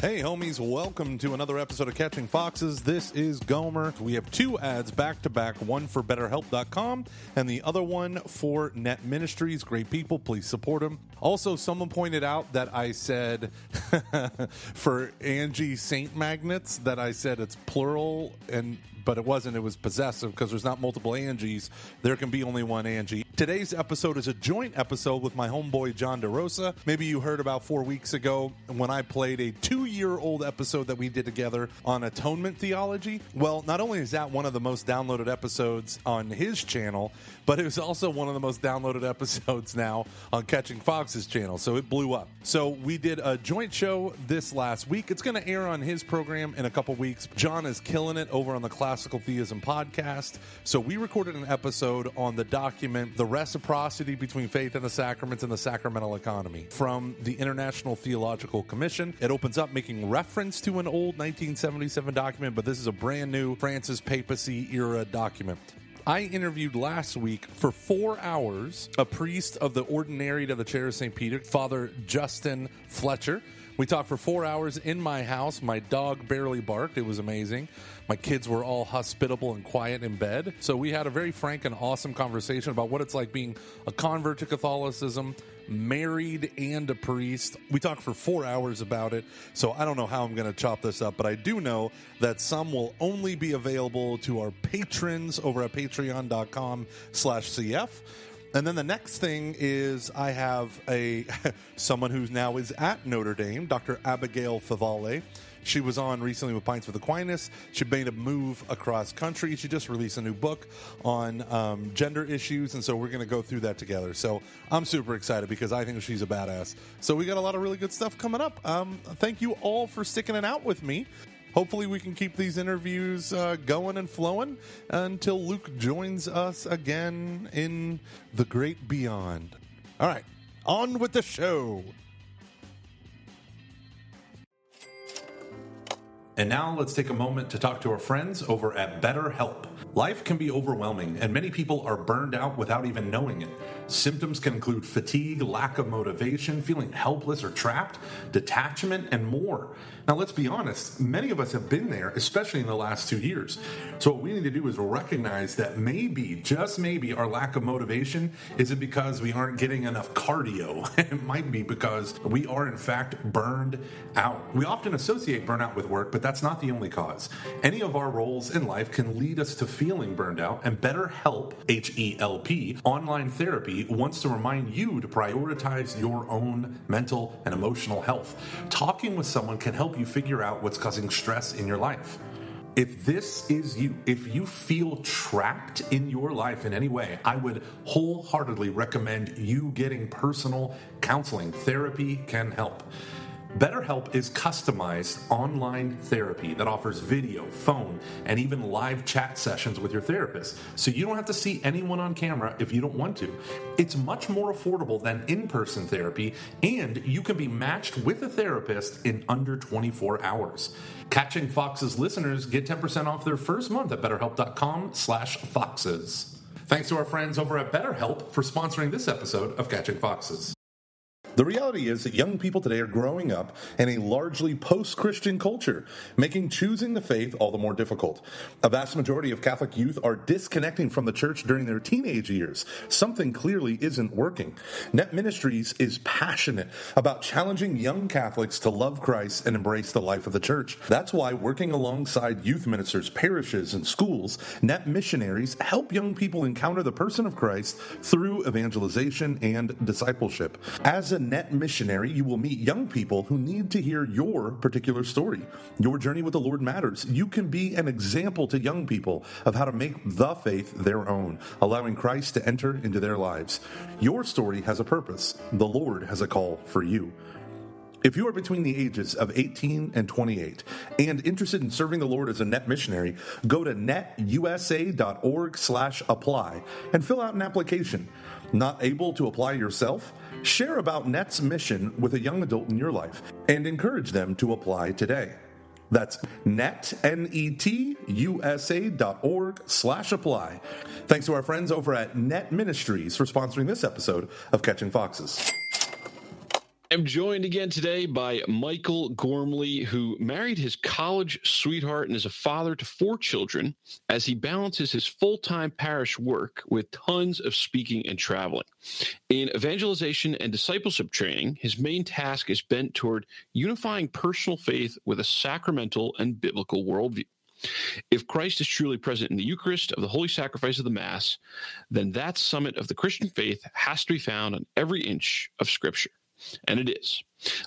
Hey, homies, welcome to another episode of Catching Foxes. This is Gomer. We have two ads back to back one for BetterHelp.com and the other one for Net Ministries. Great people, please support them. Also, someone pointed out that I said for Angie Saint Magnets that I said it's plural and but it wasn't. It was possessive because there's not multiple Angies. There can be only one Angie. Today's episode is a joint episode with my homeboy John DeRosa. Maybe you heard about four weeks ago when I played a two year old episode that we did together on atonement theology. Well, not only is that one of the most downloaded episodes on his channel, but it was also one of the most downloaded episodes now on Catching Fox's channel. So it blew up. So we did a joint show this last week. It's going to air on his program in a couple weeks. John is killing it over on the Classical Theism podcast. So we recorded an episode on the document, The Reciprocity Between Faith and the Sacraments and the Sacramental Economy from the International Theological Commission. It opens up making reference to an old 1977 document, but this is a brand new Francis Papacy era document. I interviewed last week for four hours a priest of the Ordinariate of the Chair of St. Peter, Father Justin Fletcher. We talked for four hours in my house. My dog barely barked. It was amazing. My kids were all hospitable and quiet in bed. So we had a very frank and awesome conversation about what it's like being a convert to Catholicism, married and a priest. We talked for four hours about it, so I don't know how I'm going to chop this up, but I do know that some will only be available to our patrons over at patreon.com slash CF. And then the next thing is I have a someone who now is at Notre Dame, Dr. Abigail Favale. She was on recently with Pints with Aquinas. She made a move across country. She just released a new book on um, gender issues, and so we're going to go through that together. So I'm super excited because I think she's a badass. So we got a lot of really good stuff coming up. Um, thank you all for sticking it out with me. Hopefully, we can keep these interviews uh, going and flowing until Luke joins us again in the great beyond. All right, on with the show. And now let's take a moment to talk to our friends over at BetterHelp. Life can be overwhelming, and many people are burned out without even knowing it. Symptoms can include fatigue, lack of motivation, feeling helpless or trapped, detachment, and more. Now, let's be honest, many of us have been there, especially in the last two years. So, what we need to do is recognize that maybe, just maybe, our lack of motivation isn't because we aren't getting enough cardio. it might be because we are, in fact, burned out. We often associate burnout with work, but that's not the only cause. Any of our roles in life can lead us to feeling burned out, and BetterHelp, H E L P, online therapy wants to remind you to prioritize your own mental and emotional health. Talking with someone can help you figure out what's causing stress in your life. If this is you, if you feel trapped in your life in any way, I would wholeheartedly recommend you getting personal counseling. Therapy can help. BetterHelp is customized online therapy that offers video, phone, and even live chat sessions with your therapist. So you don't have to see anyone on camera if you don't want to. It's much more affordable than in person therapy, and you can be matched with a therapist in under 24 hours. Catching Foxes listeners get 10% off their first month at betterhelp.com slash foxes. Thanks to our friends over at BetterHelp for sponsoring this episode of Catching Foxes. The reality is that young people today are growing up in a largely post Christian culture, making choosing the faith all the more difficult. A vast majority of Catholic youth are disconnecting from the church during their teenage years. Something clearly isn't working. Net Ministries is passionate about challenging young Catholics to love Christ and embrace the life of the church. That's why, working alongside youth ministers, parishes, and schools, Net Missionaries help young people encounter the person of Christ through evangelization and discipleship. As a net missionary, you will meet young people who need to hear your particular story. Your journey with the Lord matters. You can be an example to young people of how to make the faith their own, allowing Christ to enter into their lives. Your story has a purpose. The Lord has a call for you. If you are between the ages of 18 and 28 and interested in serving the Lord as a net missionary, go to netusa.org/apply and fill out an application. Not able to apply yourself? Share about Net's mission with a young adult in your life and encourage them to apply today. That's net, N-E-T-U-S-A dot org slash apply. Thanks to our friends over at Net Ministries for sponsoring this episode of Catching Foxes. I'm joined again today by Michael Gormley, who married his college sweetheart and is a father to four children as he balances his full time parish work with tons of speaking and traveling. In evangelization and discipleship training, his main task is bent toward unifying personal faith with a sacramental and biblical worldview. If Christ is truly present in the Eucharist of the holy sacrifice of the Mass, then that summit of the Christian faith has to be found on every inch of Scripture. And it is.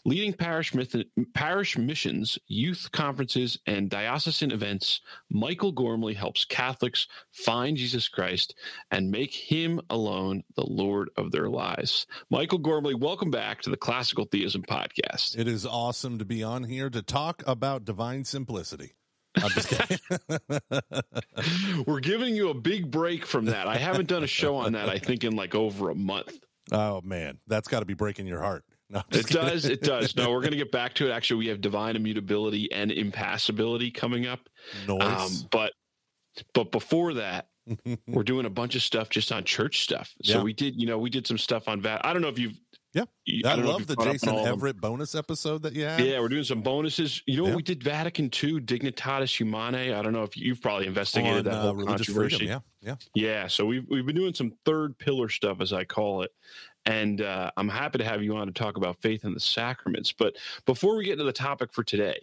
Leading parish, myth- parish missions, youth conferences, and diocesan events, Michael Gormley helps Catholics find Jesus Christ and make him alone the Lord of their lives. Michael Gormley, welcome back to the Classical Theism Podcast. It is awesome to be on here to talk about divine simplicity. I'm just kidding. We're giving you a big break from that. I haven't done a show on that, I think, in like over a month. Oh man, that's got to be breaking your heart. No, it kidding. does. It does. No, we're going to get back to it. Actually, we have divine immutability and impassibility coming up. Noise. Um, but but before that, we're doing a bunch of stuff just on church stuff. So yeah. we did, you know, we did some stuff on that. I don't know if you've yeah, I, I love the Jason Evert bonus episode that you had. Yeah, we're doing some bonuses. You know, yeah. we did Vatican II, Dignitatis Humanae. I don't know if you've probably investigated On, that whole uh, controversy. Freedom, yeah, yeah, yeah. So we've we've been doing some third pillar stuff, as I call it, and uh, I'm happy to have you on to talk about faith and the sacraments. But before we get into the topic for today,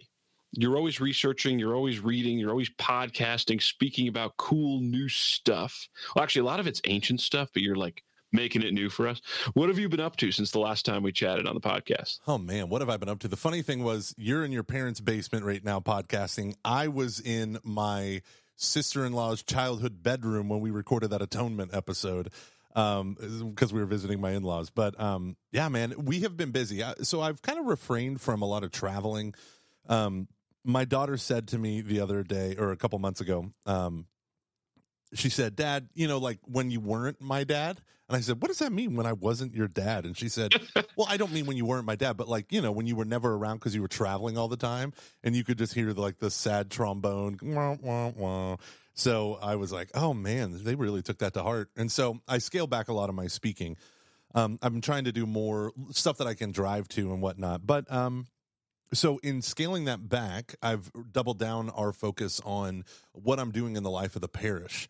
you're always researching, you're always reading, you're always podcasting, speaking about cool new stuff. Well, actually, a lot of it's ancient stuff, but you're like making it new for us. What have you been up to since the last time we chatted on the podcast? Oh man, what have I been up to? The funny thing was you're in your parents' basement right now podcasting. I was in my sister-in-law's childhood bedroom when we recorded that atonement episode um because we were visiting my in-laws but um yeah man we have been busy so i've kind of refrained from a lot of traveling um my daughter said to me the other day or a couple months ago um she said, Dad, you know, like when you weren't my dad. And I said, What does that mean when I wasn't your dad? And she said, Well, I don't mean when you weren't my dad, but like, you know, when you were never around because you were traveling all the time and you could just hear the, like the sad trombone. Wah, wah, wah. So I was like, Oh man, they really took that to heart. And so I scaled back a lot of my speaking. Um, I'm trying to do more stuff that I can drive to and whatnot. But um, so in scaling that back i've doubled down our focus on what i'm doing in the life of the parish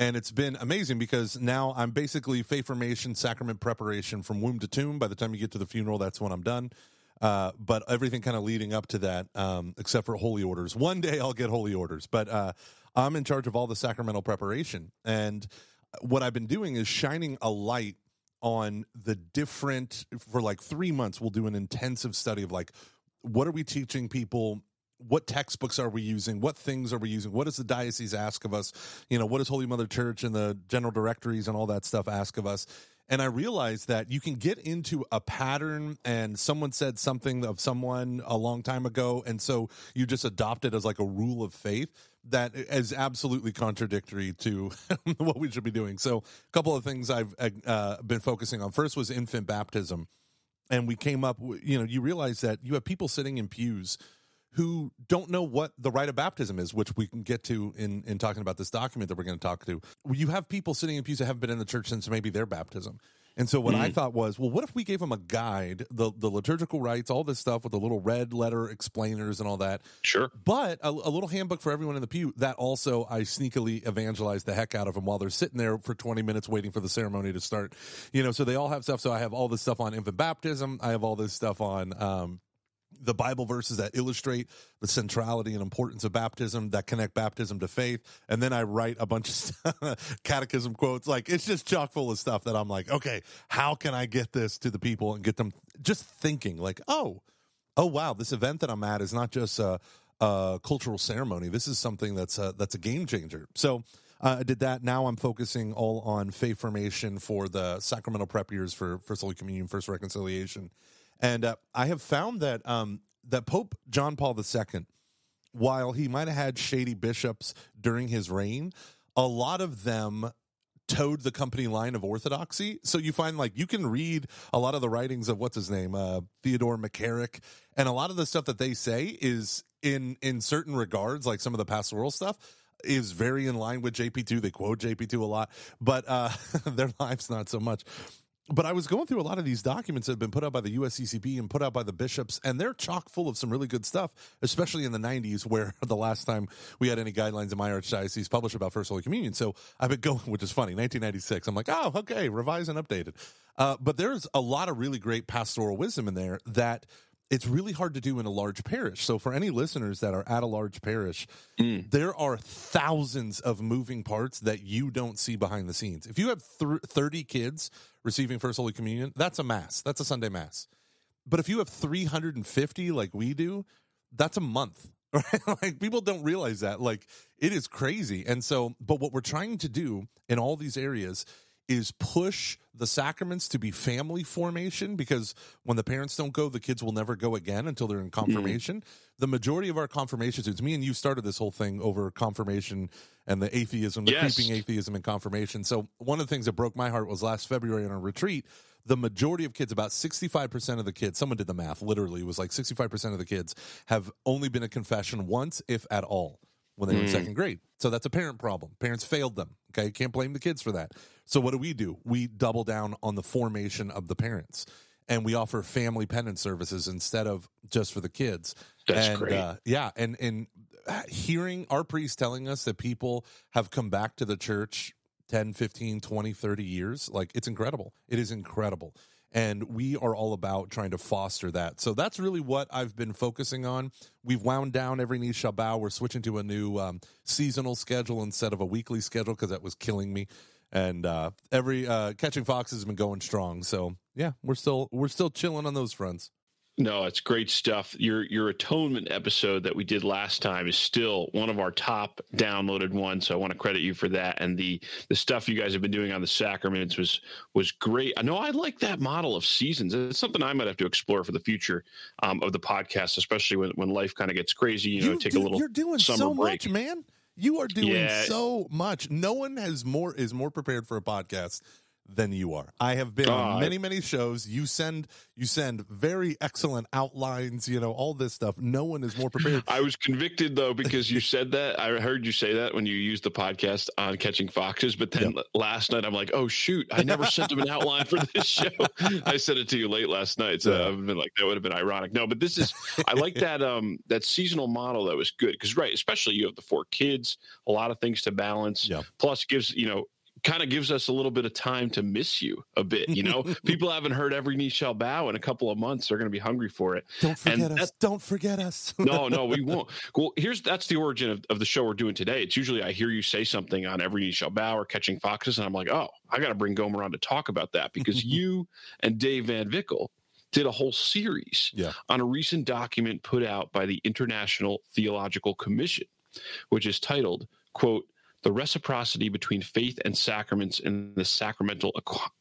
and it's been amazing because now i'm basically faith formation sacrament preparation from womb to tomb. By the time you get to the funeral that's when i'm done. Uh, but everything kind of leading up to that um, except for holy orders. One day i'll get holy orders but uh, i'm in charge of all the sacramental preparation. And what i've been doing is shining a light on the different for like three months we'll do an intensive study of like what are we teaching people what textbooks are we using? What things are we using? What does the diocese ask of us? You know what does holy mother church and the general directories and all that stuff ask of us? And i realized that you can get into a pattern and someone said something of someone a long time ago and so you just adopt it as like a rule of faith that is absolutely contradictory to what we should be doing. So a couple of things i've uh, been focusing on. First was infant baptism. And we came up you know you realize that you have people sitting in pews who don't know what the rite of baptism is, which we can get to in, in talking about this document that we're going to talk to. You have people sitting in pews that haven't been in the church since maybe their baptism. And so what mm. I thought was, well, what if we gave them a guide, the the liturgical rites, all this stuff with the little red letter explainers and all that. Sure. But a, a, little handbook for everyone in the pew that also I sneakily evangelize the heck out of them while they're sitting there for 20 minutes waiting for the ceremony to start. You know, so they all have stuff. So I have all this stuff on infant baptism. I have all this stuff on um, the Bible verses that illustrate the centrality and importance of baptism that connect baptism to faith. And then I write a bunch of catechism quotes. Like it's just chock full of stuff that I'm like, okay, how can I get this to the people and get them just thinking like, oh, oh wow, this event that I'm at is not just a, a cultural ceremony. This is something that's a, that's a game changer. So uh, I did that. Now I'm focusing all on faith formation for the sacramental prep years for First Holy Communion, First Reconciliation and uh, I have found that um, that Pope John Paul II, while he might have had shady bishops during his reign, a lot of them toed the company line of orthodoxy. So you find like you can read a lot of the writings of what's his name, uh, Theodore McCarrick, and a lot of the stuff that they say is in in certain regards, like some of the pastoral stuff, is very in line with JP2. They quote JP2 a lot, but uh, their lives not so much. But I was going through a lot of these documents that have been put out by the USCCB and put out by the bishops, and they're chock full of some really good stuff, especially in the 90s, where the last time we had any guidelines in my archdiocese published about First Holy Communion. So I've been going, which is funny, 1996. I'm like, oh, okay, revised and updated. Uh, but there's a lot of really great pastoral wisdom in there that it's really hard to do in a large parish. So for any listeners that are at a large parish, mm. there are thousands of moving parts that you don't see behind the scenes. If you have th- 30 kids receiving First Holy Communion, that's a mass. That's a Sunday mass. But if you have 350 like we do, that's a month. Right? like people don't realize that. Like it is crazy. And so, but what we're trying to do in all these areas is push the sacraments to be family formation because when the parents don't go, the kids will never go again until they're in confirmation. Mm-hmm. The majority of our confirmation students, me and you started this whole thing over confirmation and the atheism, the yes. creeping atheism in confirmation. So one of the things that broke my heart was last February on a retreat. The majority of kids, about 65% of the kids, someone did the math, literally, it was like 65% of the kids have only been a confession once, if at all when they were in hmm. second grade. So that's a parent problem. Parents failed them. Okay. Can't blame the kids for that. So what do we do? We double down on the formation of the parents and we offer family penance services instead of just for the kids. That's and, great. Uh, yeah. And, and hearing our priest telling us that people have come back to the church 10, 15, 20, 30 years, like it's incredible. It is incredible and we are all about trying to foster that. So that's really what I've been focusing on. We've wound down every shall bow. We're switching to a new um, seasonal schedule instead of a weekly schedule because that was killing me. And uh, every uh, catching foxes has been going strong. So yeah, we're still we're still chilling on those fronts. No, it's great stuff. Your your atonement episode that we did last time is still one of our top downloaded ones. So I want to credit you for that. And the the stuff you guys have been doing on the sacraments was was great. I know I like that model of seasons. It's something I might have to explore for the future um, of the podcast, especially when, when life kind of gets crazy. You know, you take do, a little. You're doing so break. much, man. You are doing yeah. so much. No one has more is more prepared for a podcast than you are. I have been on many, many shows. You send you send very excellent outlines, you know, all this stuff. No one is more prepared. I was convicted though because you said that. I heard you say that when you used the podcast on catching foxes, but then yep. last night I'm like, oh shoot, I never sent him an outline for this show. I sent it to you late last night. So yeah. I've been like, that would have been ironic. No, but this is I like that um that seasonal model that was good. Because right, especially you have the four kids, a lot of things to balance. Yeah. Plus gives, you know, kind of gives us a little bit of time to miss you a bit. You know, people haven't heard every knee shall bow in a couple of months. They're going to be hungry for it. Don't forget us. Don't forget us. no, no, we won't. Well, here's that's the origin of, of the show we're doing today. It's usually I hear you say something on every knee shall bow or catching foxes, and I'm like, oh, I got to bring Gomer on to talk about that because you and Dave Van Vickle did a whole series yeah. on a recent document put out by the International Theological Commission, which is titled, quote, the reciprocity between faith and sacraments in the sacramental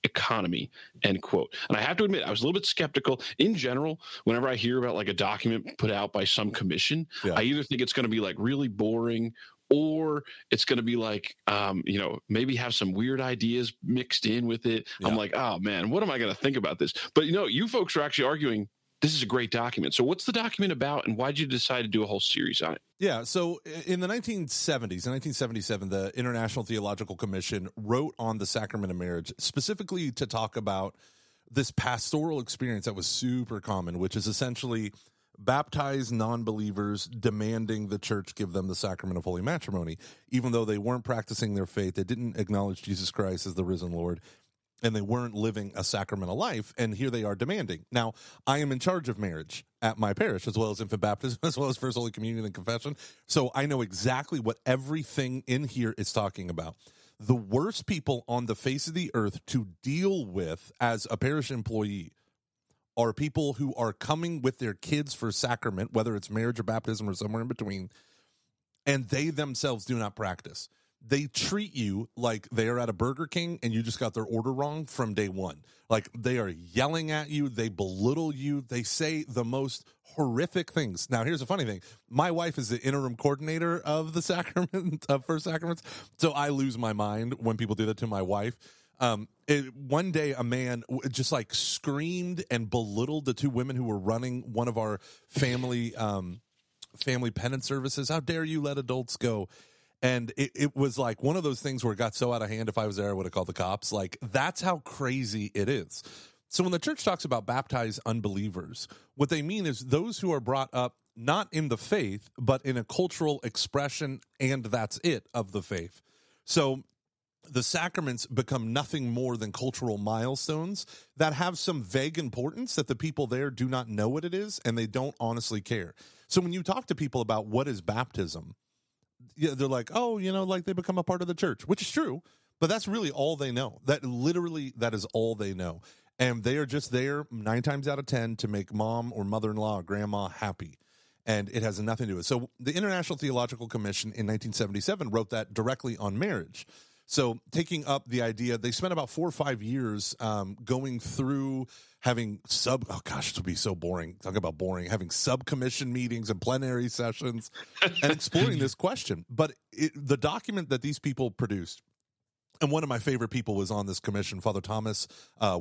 economy end quote and i have to admit i was a little bit skeptical in general whenever i hear about like a document put out by some commission yeah. i either think it's going to be like really boring or it's going to be like um, you know maybe have some weird ideas mixed in with it yeah. i'm like oh man what am i going to think about this but you know you folks are actually arguing this is a great document. So, what's the document about, and why did you decide to do a whole series on it? Yeah, so in the 1970s, in 1977, the International Theological Commission wrote on the sacrament of marriage specifically to talk about this pastoral experience that was super common, which is essentially baptized non believers demanding the church give them the sacrament of holy matrimony, even though they weren't practicing their faith. They didn't acknowledge Jesus Christ as the risen Lord and they weren't living a sacramental life and here they are demanding. Now i am in charge of marriage at my parish as well as infant baptism as well as first holy communion and confession. So i know exactly what everything in here is talking about. The worst people on the face of the earth to deal with as a parish employee are people who are coming with their kids for sacrament whether it's marriage or baptism or somewhere in between and they themselves do not practice they treat you like they are at a Burger King and you just got their order wrong from day one. Like they are yelling at you, they belittle you, they say the most horrific things. Now, here's a funny thing: my wife is the interim coordinator of the sacrament of First Sacraments, so I lose my mind when people do that to my wife. Um, it, one day, a man just like screamed and belittled the two women who were running one of our family um, family penance services. How dare you let adults go? And it, it was like one of those things where it got so out of hand. If I was there, I would have called the cops. Like, that's how crazy it is. So when the church talks about baptized unbelievers, what they mean is those who are brought up not in the faith, but in a cultural expression, and that's it of the faith. So the sacraments become nothing more than cultural milestones that have some vague importance that the people there do not know what it is and they don't honestly care. So when you talk to people about what is baptism, they're like, "Oh, you know, like they become a part of the church," which is true, but that's really all they know. That literally that is all they know. And they are just there 9 times out of 10 to make mom or mother-in-law or grandma happy and it has nothing to do with it. So the International Theological Commission in 1977 wrote that directly on marriage. So taking up the idea, they spent about four or five years um, going through having sub. Oh gosh, this would be so boring. Talk about boring. Having sub commission meetings and plenary sessions and exploring this question. But it, the document that these people produced and one of my favorite people was on this commission, Father Thomas uh.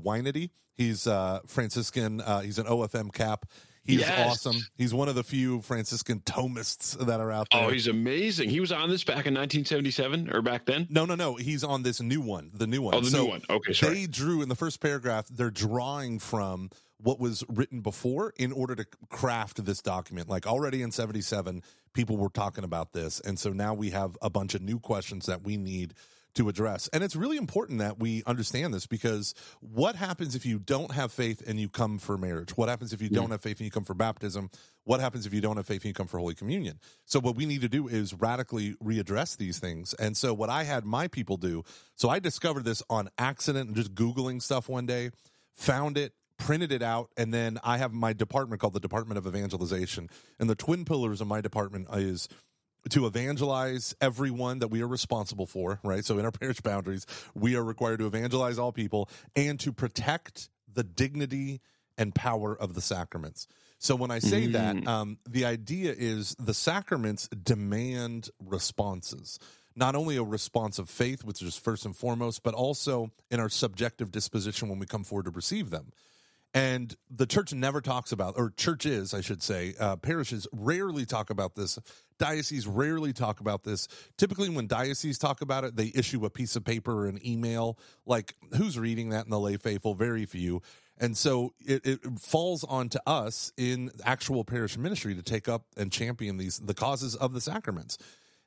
He's uh, Franciscan. Uh, he's an OFM cap. He's yes. awesome. He's one of the few Franciscan Thomists that are out oh, there. Oh, he's amazing. He was on this back in 1977 or back then? No, no, no. He's on this new one, the new one. Oh, the so new one. Okay, sorry. They drew in the first paragraph, they're drawing from what was written before in order to craft this document. Like already in 77, people were talking about this. And so now we have a bunch of new questions that we need to address. And it's really important that we understand this because what happens if you don't have faith and you come for marriage? What happens if you don't have faith and you come for baptism? What happens if you don't have faith and you come for Holy Communion? So, what we need to do is radically readdress these things. And so, what I had my people do, so I discovered this on accident and just Googling stuff one day, found it, printed it out, and then I have my department called the Department of Evangelization. And the twin pillars of my department is to evangelize everyone that we are responsible for, right? So in our parish boundaries, we are required to evangelize all people and to protect the dignity and power of the sacraments. So when I say mm. that, um, the idea is the sacraments demand responses. Not only a response of faith, which is first and foremost, but also in our subjective disposition when we come forward to receive them. And the church never talks about, or churches, I should say, uh, parishes rarely talk about this. Dioceses rarely talk about this. Typically, when dioceses talk about it, they issue a piece of paper or an email. Like, who's reading that in the lay faithful? Very few. And so it, it falls onto us in actual parish ministry to take up and champion these the causes of the sacraments.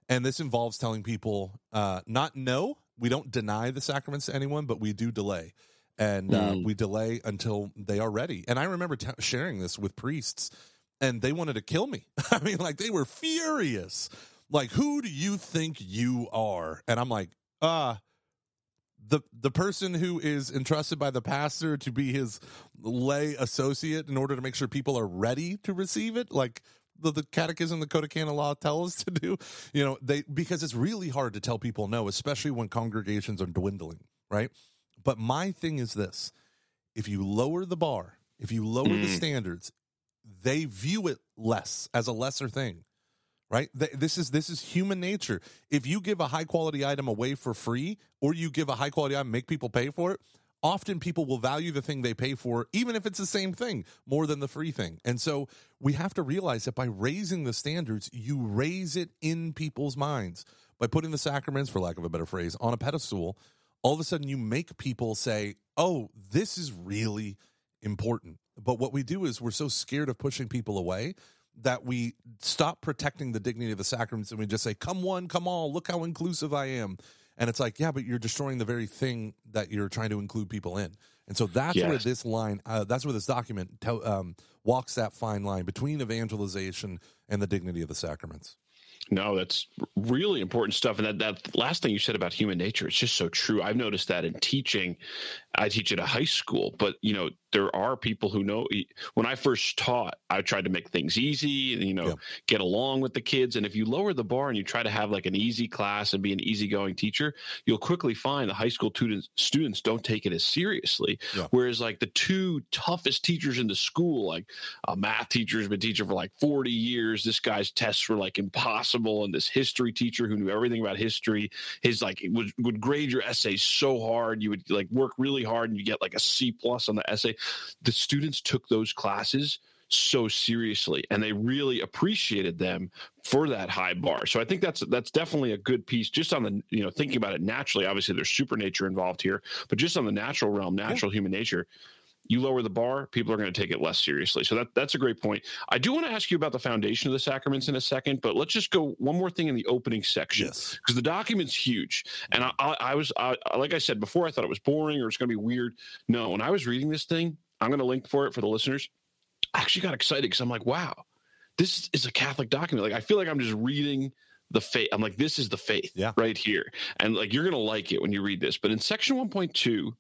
And this involves telling people uh, not no, we don't deny the sacraments to anyone, but we do delay and uh, mm. we delay until they are ready. And I remember t- sharing this with priests, and they wanted to kill me. I mean, like they were furious. Like, who do you think you are? And I'm like, uh the the person who is entrusted by the pastor to be his lay associate in order to make sure people are ready to receive it, like the, the catechism, the code of canon law tell us to do. You know, they because it's really hard to tell people no, especially when congregations are dwindling, right? But my thing is this. If you lower the bar, if you lower mm. the standards, they view it less as a lesser thing right? This is this is human nature. If you give a high quality item away for free or you give a high quality item make people pay for it often people will value the thing they pay for even if it's the same thing more than the free thing. And so we have to realize that by raising the standards you raise it in people's minds. By putting the sacraments for lack of a better phrase on a pedestal all of a sudden you make people say, oh, this is really important. But what we do is we're so scared of pushing people away that we stop protecting the dignity of the sacraments and we just say, come one, come all, look how inclusive I am. And it's like, yeah, but you're destroying the very thing that you're trying to include people in. And so that's yes. where this line, uh, that's where this document te- um, walks that fine line between evangelization and the dignity of the sacraments. No, that's really important stuff. And that, that last thing you said about human nature, it's just so true. I've noticed that in teaching. I teach at a high school, but you know, there are people who know when I first taught, I tried to make things easy and, you know, yeah. get along with the kids. And if you lower the bar and you try to have like an easy class and be an easygoing teacher, you'll quickly find the high school students, students don't take it as seriously. Yeah. Whereas like the two toughest teachers in the school, like a math teacher has been teaching for like 40 years. This guy's tests were like impossible. And this history teacher who knew everything about history, his like would, would grade your essays so hard. You would like work really hard and you get like a C plus on the essay. The students took those classes so seriously and they really appreciated them for that high bar so i think that's that's definitely a good piece just on the you know thinking about it naturally obviously there's super nature involved here but just on the natural realm natural yeah. human nature you lower the bar, people are going to take it less seriously. So that that's a great point. I do want to ask you about the foundation of the sacraments in a second, but let's just go one more thing in the opening section because yes. the document's huge. And I, I, I was I, like I said before, I thought it was boring or it's going to be weird. No, when I was reading this thing, I'm going to link for it for the listeners. I actually got excited because I'm like, wow, this is a Catholic document. Like I feel like I'm just reading the faith. I'm like, this is the faith yeah. right here. And like, you're going to like it when you read this. But in section 1.2,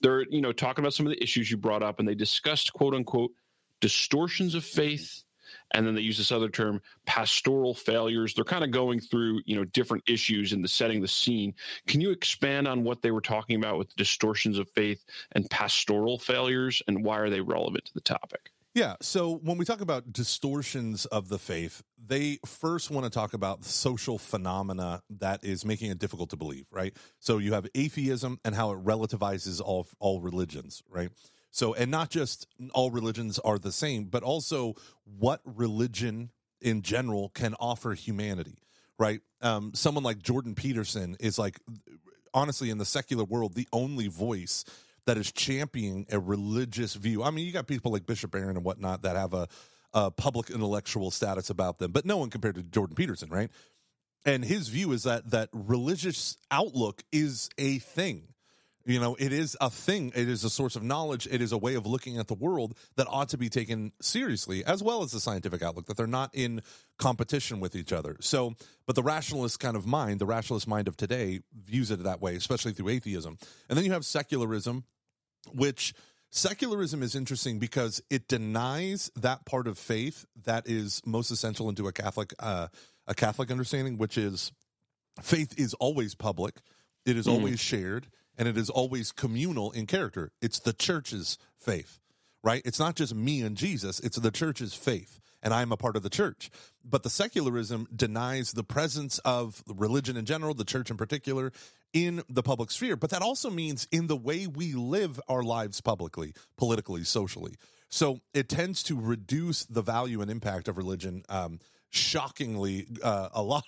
they're you know talking about some of the issues you brought up and they discussed quote unquote distortions of faith and then they use this other term pastoral failures. They're kind of going through you know different issues in the setting the scene. Can you expand on what they were talking about with distortions of faith and pastoral failures and why are they relevant to the topic yeah. So when we talk about distortions of the faith, they first want to talk about social phenomena that is making it difficult to believe, right? So you have atheism and how it relativizes all all religions, right? So and not just all religions are the same, but also what religion in general can offer humanity, right? Um, someone like Jordan Peterson is like honestly in the secular world the only voice that is championing a religious view. I mean, you got people like Bishop Barron and whatnot that have a, a public intellectual status about them, but no one compared to Jordan Peterson, right? And his view is that that religious outlook is a thing. You know, it is a thing. It is a source of knowledge. It is a way of looking at the world that ought to be taken seriously, as well as the scientific outlook, that they're not in competition with each other. So, but the rationalist kind of mind, the rationalist mind of today, views it that way, especially through atheism. And then you have secularism, which secularism is interesting because it denies that part of faith that is most essential into a Catholic uh, a Catholic understanding, which is faith is always public, it is mm. always shared, and it is always communal in character. It's the church's faith, right? It's not just me and Jesus; it's the church's faith and I'm a part of the church. But the secularism denies the presence of religion in general, the church in particular, in the public sphere. But that also means in the way we live our lives publicly, politically, socially. So it tends to reduce the value and impact of religion. Um, shockingly uh, a lot.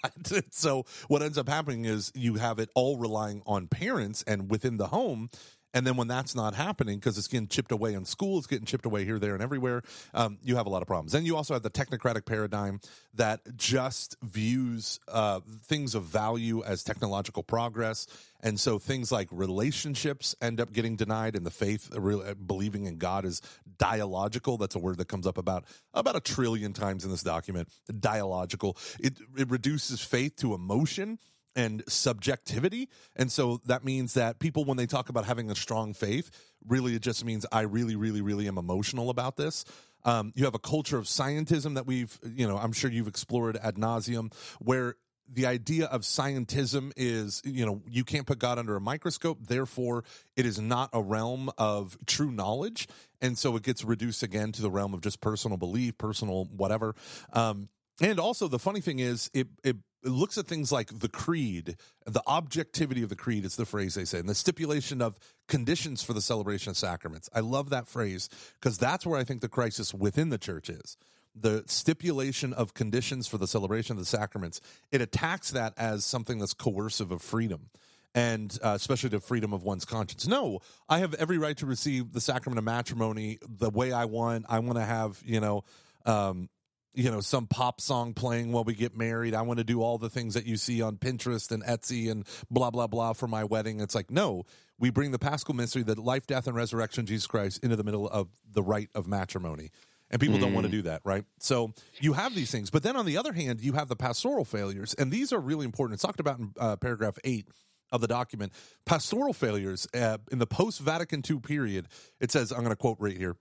so what ends up happening is you have it all relying on parents and within the home and then when that's not happening because it's getting chipped away in school, it's getting chipped away here, there, and everywhere, um, you have a lot of problems. Then you also have the technocratic paradigm that just views uh, things of value as technological progress. And so things like relationships end up getting denied, and the faith, uh, uh, believing in God, is dialogical. That's a word that comes up about about a trillion times in this document. Dialogical. It it reduces faith to emotion and subjectivity. And so that means that people, when they talk about having a strong faith, really it just means I really, really, really am emotional about this. Um, you have a culture of scientism that we've, you know, I'm sure you've explored ad nauseum, where the idea of scientism is, you know, you can't put God under a microscope. Therefore, it is not a realm of true knowledge. And so it gets reduced again to the realm of just personal belief, personal whatever. Um, and also, the funny thing is, it, it it looks at things like the creed, the objectivity of the creed is the phrase they say, and the stipulation of conditions for the celebration of sacraments. I love that phrase because that's where I think the crisis within the church is. The stipulation of conditions for the celebration of the sacraments, it attacks that as something that's coercive of freedom and uh, especially the freedom of one's conscience. No, I have every right to receive the sacrament of matrimony the way I want. I want to have, you know, um, you know some pop song playing while we get married. I want to do all the things that you see on pinterest and etsy and blah blah blah for my wedding. It's like no we bring the paschal mystery the life death and resurrection of jesus christ into the middle of the rite of matrimony. And people mm. don't want to do that right? So you have these things. But then on the other hand you have the pastoral failures. And these are really important. It's talked about in uh, paragraph 8 of the document. Pastoral failures uh, in the post vatican ii period it says i'm going to quote right here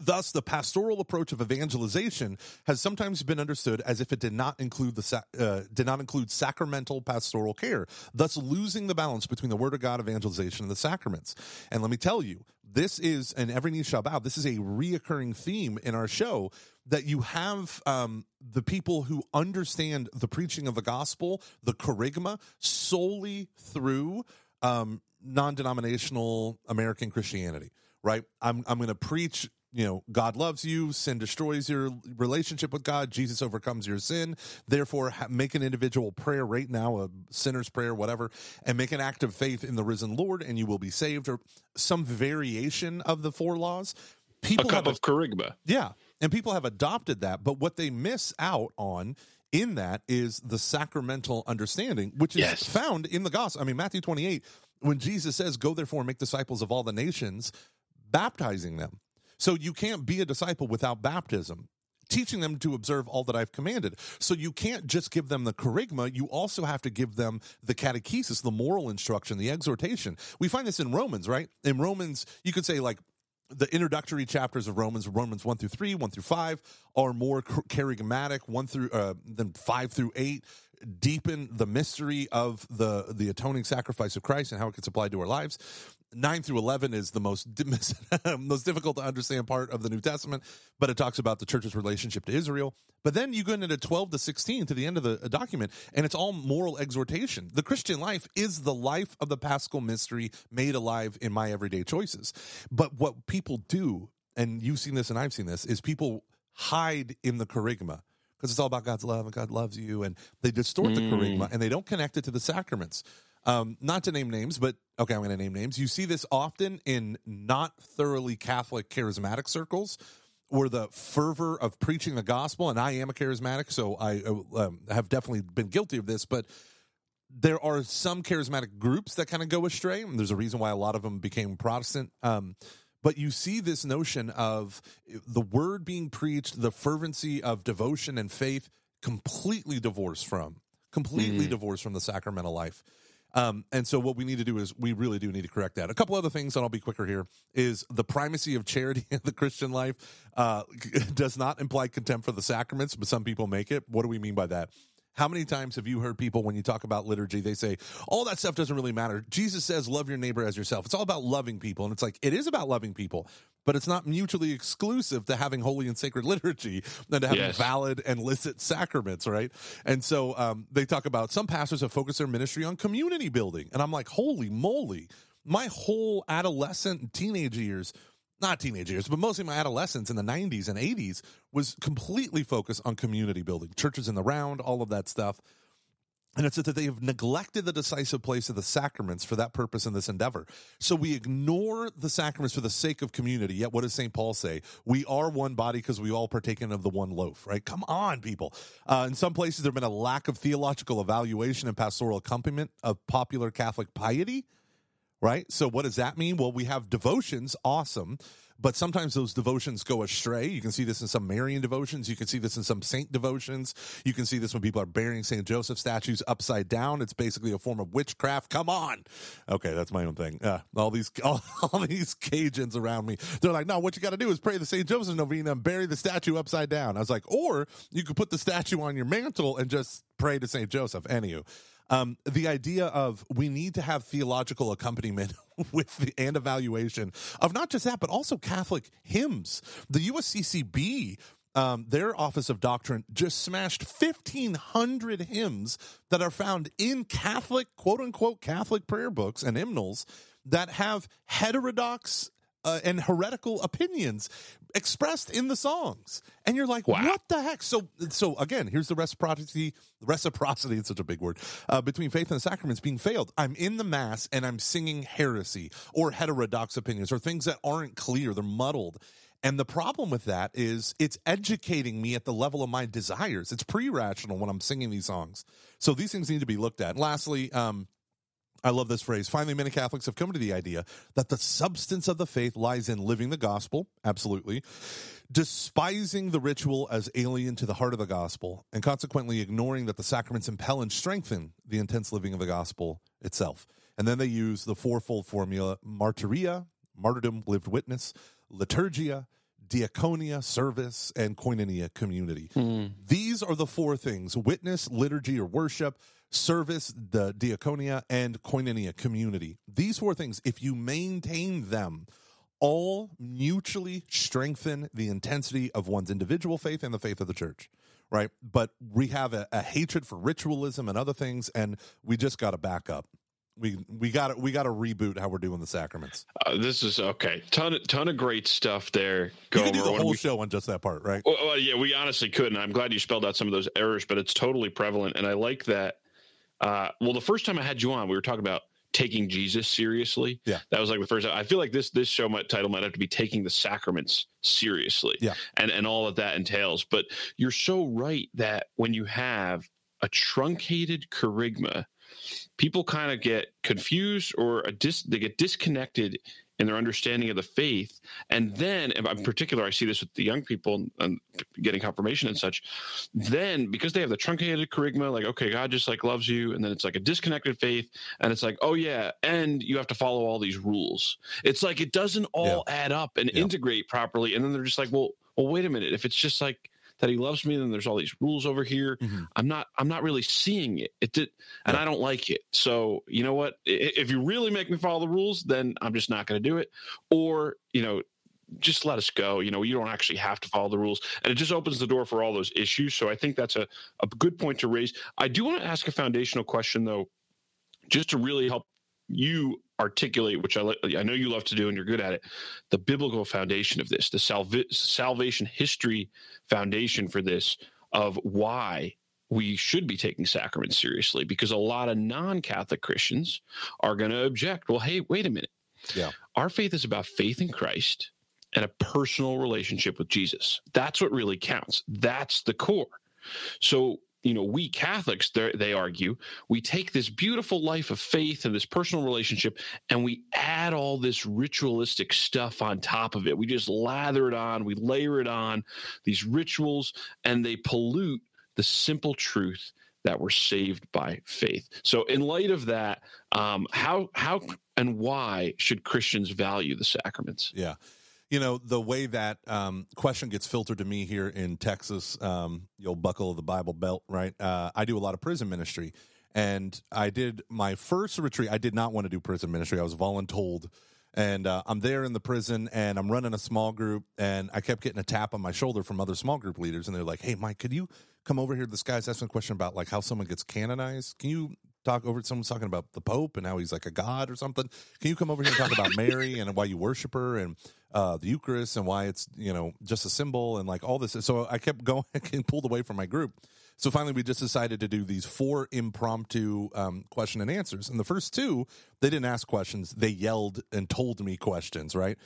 Thus, the pastoral approach of evangelization has sometimes been understood as if it did not include the uh, did not include sacramental pastoral care, thus losing the balance between the Word of God evangelization and the sacraments. And let me tell you, this is and every knee shall bow. This is a reoccurring theme in our show that you have um, the people who understand the preaching of the gospel, the kerygma, solely through um, non-denominational American Christianity right? I'm I'm going to preach you know, God loves you, sin destroys your relationship with God, Jesus overcomes your sin. Therefore, make an individual prayer right now, a sinner's prayer, whatever, and make an act of faith in the risen Lord, and you will be saved, or some variation of the four laws. A People cup have a- of kerygma. yeah. And people have adopted that. But what they miss out on in that is the sacramental understanding, which is Yes. found in the gospel. I mean, Matthew 28, when Jesus says, Go therefore and make disciples of all the nations, baptizing them. So you can't be a disciple without baptism. Teaching them to observe all that I've commanded. So you can't just give them the kerygma, you also have to give them the catechesis, the moral instruction, the exhortation. We find this in Romans, right? In Romans, you could say, like, the introductory chapters of Romans, Romans one through three, one through five, are more ch- kerygmatic. One through uh, than five through eight deepen the mystery of the the atoning sacrifice of Christ and how it gets applied to our lives. Nine through eleven is the most most difficult to understand part of the New Testament, but it talks about the church's relationship to Israel. But then you go into twelve to sixteen to the end of the uh, document, and it's all moral exhortation. The Christian life is the life of the Paschal mystery made alive in my everyday choices. But what people do, and you've seen this and I've seen this, is people hide in the kerygma because it's all about God's love and God loves you, and they distort the kerygma and they don't connect it to the sacraments. Um, not to name names, but okay, I'm going to name names. You see this often in not thoroughly Catholic charismatic circles, where the fervor of preaching the gospel, and I am a charismatic, so I uh, um, have definitely been guilty of this, but there are some charismatic groups that kind of go astray. And there's a reason why a lot of them became Protestant. Um, but you see this notion of the word being preached, the fervency of devotion and faith, completely divorced from, completely divorced from the sacramental life. Um, and so what we need to do is we really do need to correct that. A couple other things, and I'll be quicker here, is the primacy of charity in the Christian life uh, does not imply contempt for the sacraments, but some people make it. What do we mean by that? How many times have you heard people when you talk about liturgy, they say, all that stuff doesn't really matter. Jesus says, love your neighbor as yourself. It's all about loving people. And it's like, it is about loving people, but it's not mutually exclusive to having holy and sacred liturgy and to having Yes. valid and licit sacraments, right? And so um, they talk about some pastors have focused their ministry on community building. And I'm like, holy moly. My whole adolescent and teenage years not teenage years, but mostly my adolescence in the 90s and 80s was completely focused on community building, churches in the round, all of that stuff. And it's that they have neglected the decisive place of the sacraments for that purpose in this endeavor. So we ignore the sacraments for the sake of community. Yet, what does St. Paul say? We are one body because we all partaken of the one loaf, right? Come on, people. Uh, in some places, there have been a lack of theological evaluation and pastoral accompaniment of popular Catholic piety right? So what does that mean? Well, we have devotions, awesome, but sometimes those devotions go astray. You can see this in some Marian devotions. You can see this in some saint devotions. You can see this when people are burying St. Joseph statues upside down. It's basically a form of witchcraft. Come on. Okay, that's my own thing. Uh, all these all, all these Cajuns around me, they're like, no, what you got to do is pray the St. Joseph novena and bury the statue upside down. I was like, or you could put the statue on your mantle and just pray to St. Joseph. Anywho, um, the idea of we need to have theological accompaniment with the and evaluation of not just that, but also Catholic hymns. The USCCB, um, their Office of Doctrine, just smashed fifteen hundred hymns that are found in Catholic, quote unquote, Catholic prayer books and hymnals that have heterodox. Uh, and heretical opinions expressed in the songs, and you're like, Wow. "What the heck?" So, so again, here's the reciprocity. Reciprocity is such a big word uh, between faith and the sacraments being failed. I'm in the mass and I'm singing heresy or heterodox opinions or things that aren't clear. They're muddled. And the problem with that is it's educating me at the level of my desires. It's pre-rational when I'm singing these songs. So these things need to be looked at. And lastly, um, I love this phrase. Finally, many Catholics have come to the idea that the substance of the faith lies in living the gospel, absolutely, despising the ritual as alien to the heart of the gospel, and consequently ignoring that the sacraments impel and strengthen the intense living of the gospel itself. And then they use the fourfold formula martyria, martyrdom, lived witness, liturgia, diaconia, service, and koinonia, community. Hmm. These are the four things witness, liturgy, or worship, service, the diaconia, and koinonia, community. These four things, if you maintain them, all mutually strengthen the intensity of one's individual faith and the faith of the church, right? But we have a, a hatred for ritualism and other things, and we just got to back up. we we got we got to reboot how we're doing the sacraments. Uh, this is okay. Ton ton of great stuff there. Go you can do the whole we, show on just that part, right? Well, well, yeah, we honestly couldn't. I'm glad you spelled out some of those errors, but it's totally prevalent, and I like that. Uh, well, the first time I had you on, we were talking about taking Jesus seriously. Yeah, that was like the first. I feel like this this show might title might have to be taking the sacraments seriously. Yeah, and and all that that entails. But you're so right that when you have a truncated kerygma, people kind of get confused or dis- they get disconnected in their understanding of the faith. And then, in particular, I see this with the young people and getting confirmation and such. Then, because they have the truncated kerygma, like, okay, God just like loves you. And then it's like a disconnected faith. And it's like, oh, yeah. And you have to follow all these rules. It's like it doesn't all yeah. add up and yeah. integrate properly. And then they're just like, well, well, wait a minute. If it's just like, that he loves me then there's all these rules over here. Mm-hmm. i'm not i'm not really seeing it. It did and yeah. i don't like it. So you know what? If you really make me follow the rules then i'm just not going to do it. Or you know just let us go. You know you don't actually have to follow the rules. And it just opens the door for all those issues. So i think that's a, a good point to raise. I do want to ask a foundational question though just to really help you articulate, which I, I know you love to do and you're good at it, the biblical foundation of this, the salva- salvation history foundation for this of why we should be taking sacraments seriously because a lot of non-Catholic Christians are going to object. Well, hey, wait a minute. Yeah. Our faith is about faith in Christ and a personal relationship with Jesus. That's what really counts. That's the core. So you know, we Catholics, they argue, we take this beautiful life of faith and this personal relationship and we add all this ritualistic stuff on top of it. We just lather it on, we layer it on, these rituals, and they pollute the simple truth that we're saved by faith. So, in light of that, um, how how and why should Christians value the sacraments? Yeah you know the way that um, question gets filtered to me here in Texas, um, the buckle of the Bible Belt, right? Uh, I do a lot of prison ministry, and I did my first retreat. I did not want to do prison ministry. I was voluntold, and uh, I'm there in the prison, and I'm running a small group, and I kept getting a tap on my shoulder from other small group leaders, and they're like, "Hey, Mike, could you come over here? This guy's asking a question about like how someone gets canonized. Can you talk over? Someone's talking about the Pope and how he's like a god or something. Can you come over here and talk about Mary and why you worship her and uh, the Eucharist and why it's you know just a symbol and like all this. So I kept going and pulled away from my group. So finally, we just decided to do these four impromptu um, question and answers. And the first two, they didn't ask questions; they yelled and told me questions. Right?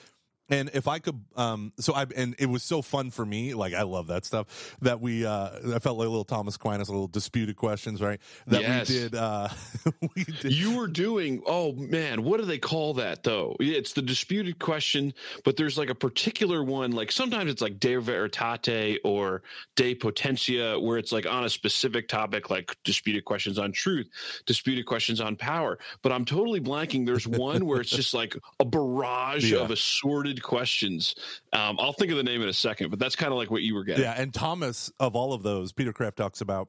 And if I could, um, so I and it was so fun for me. Like I love that stuff that we. Uh, I felt like a little Thomas Aquinas, a little disputed questions, right? That yes. we did. Uh, we did. You were doing. Oh man, what do they call that though? It's the disputed question, but there's like a particular one. Like sometimes it's like De Veritate or De Potentia, where it's like on a specific topic, like disputed questions on truth, disputed questions on power. But I'm totally blanking. There's one where it's just like a barrage yeah. of assorted questions. Um, I'll think of the name in a second, but that's kind of like what you were getting. Yeah, and Thomas of all of those, Peter Kreeft talks about.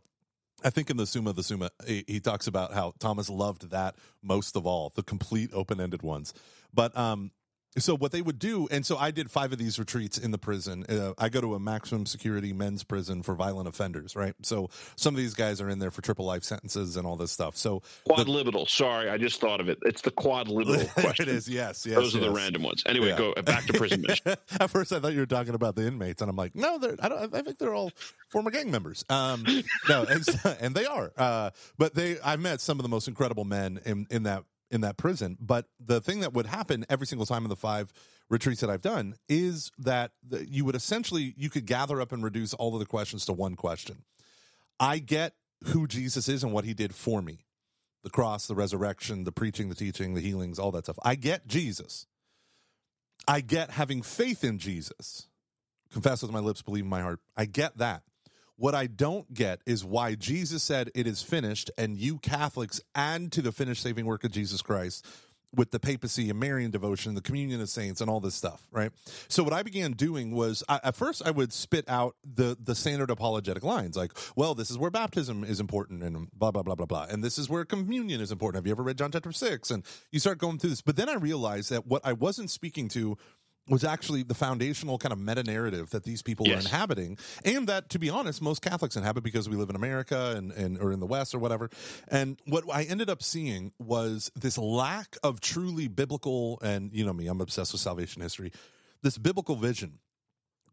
I think in the Summa the Summa, he, he talks about how Thomas loved that most of all, the complete open ended ones. But um, so what they would do and so i did five of these retreats in the prison. Uh, i go to a maximum security men's prison for violent offenders right? So some of these guys are in there for triple life sentences and all this stuff. So quodlibetal sorry i just thought of it. It's the quodlibetal question it is yes yes those yes. are the random ones. Anyway yeah. go back to prison at first i thought you were talking about the inmates and i'm like no they're i don't i think they're all former gang members. Um no and, and they are. Uh but they i've met some of the most incredible men in in that in that prison. But the thing that would happen every single time in the five retreats that I've done is that you would essentially you could gather up and reduce all of the questions to one question. I get who Jesus is and what he did for me. The cross, the resurrection, the preaching, the teaching, the healings, all that stuff. I get Jesus. I get having faith in Jesus. Confess with my lips, believe in my heart. I get that. What I don't get is why Jesus said it is finished, and you Catholics add to the finished saving work of Jesus Christ with the papacy and Marian devotion, the communion of saints, and all this stuff, right? So what I began doing was, I, at first, I would spit out the the standard apologetic lines, like, "Well, this is where baptism is important," and blah blah blah blah blah, and this is where communion is important. Have you ever read John chapter six? And you start going through this, but then I realized that what I wasn't speaking to was actually the foundational kind of meta narrative that these people Yes. were inhabiting, and that, to be honest, most Catholics inhabit because we live in America and, and or in the West or whatever. And what I ended up seeing was this lack of truly biblical, and you know me, I'm obsessed with salvation history. This biblical vision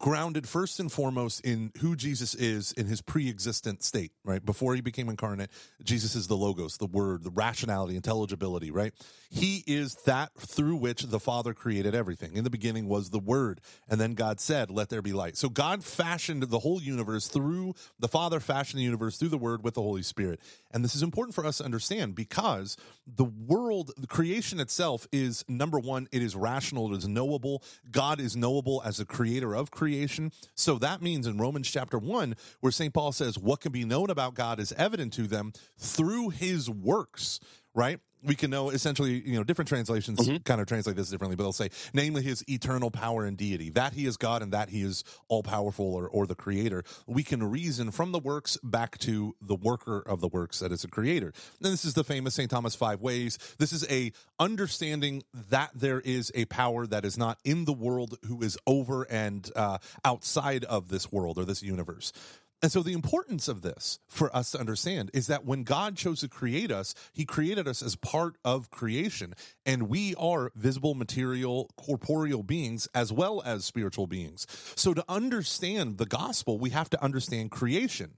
grounded first and foremost in who Jesus is in his pre-existent state, right? Before he became incarnate, Jesus is the logos, the word, the rationality, intelligibility, right? He is that through which the Father created everything. In the beginning was the word, and then God said, "Let there be light." So God fashioned the whole universe through the Father fashioned the universe through the word with the Holy Spirit. And this is important for us to understand because the world, the creation itself is number 1, it is rational, it is knowable. God is knowable as the creator of creation. So that means in Romans chapter 1 where St. Paul says what can be known about God is evident to them through his works, right? We can know essentially, you know, different translations kind of translate this differently, but they'll say, namely his eternal power and deity, that he is God and that he is all powerful or, or the creator. We can reason from the works back to the worker of the works that is a creator. And this is the famous St. Thomas five ways. This is a understanding that there is a power that is not in the world who is over and uh, outside of this world or this universe. And so the importance of this for us to understand is that when God chose to create us, he created us as part of creation. And we are visible, material, corporeal beings as well as spiritual beings. So to understand the gospel, we have to understand creation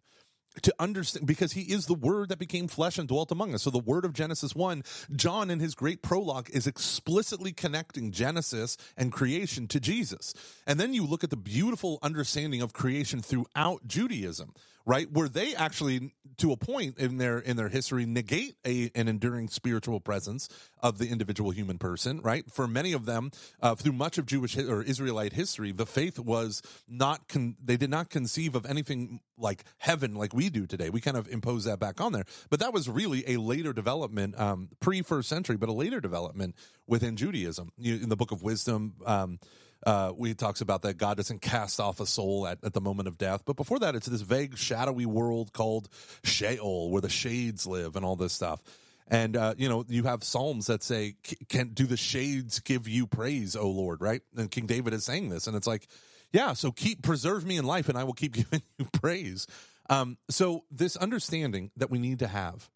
to understand because he is the word that became flesh and dwelt among us. So the word of Genesis 1, John in his great prologue is explicitly connecting Genesis and creation to Jesus. And then you look at the beautiful understanding of creation throughout Judaism, right? Where they actually to a point in their in their history negate a, an enduring spiritual presence of the individual human person, right? For many of them, uh, through much of Jewish or Israelite history, the faith was not con- they did not conceive of anything like heaven like we do today. We kind of impose that back on there, but that was really a later development, um, pre first century, but a later development within Judaism. You, in the Book of Wisdom. Um, uh, we talks about that God doesn't cast off a soul at, at the moment of death. But before that, it's this vague, shadowy world called Sheol, where the shades live and all this stuff. And uh, you know, you have psalms that say, "C- "Can do the shades give you praise, O Lord?" Right? And King David is saying this, and it's like, yeah. So keep preserve me in life, and I will keep giving you praise. Um, so this understanding that we need to have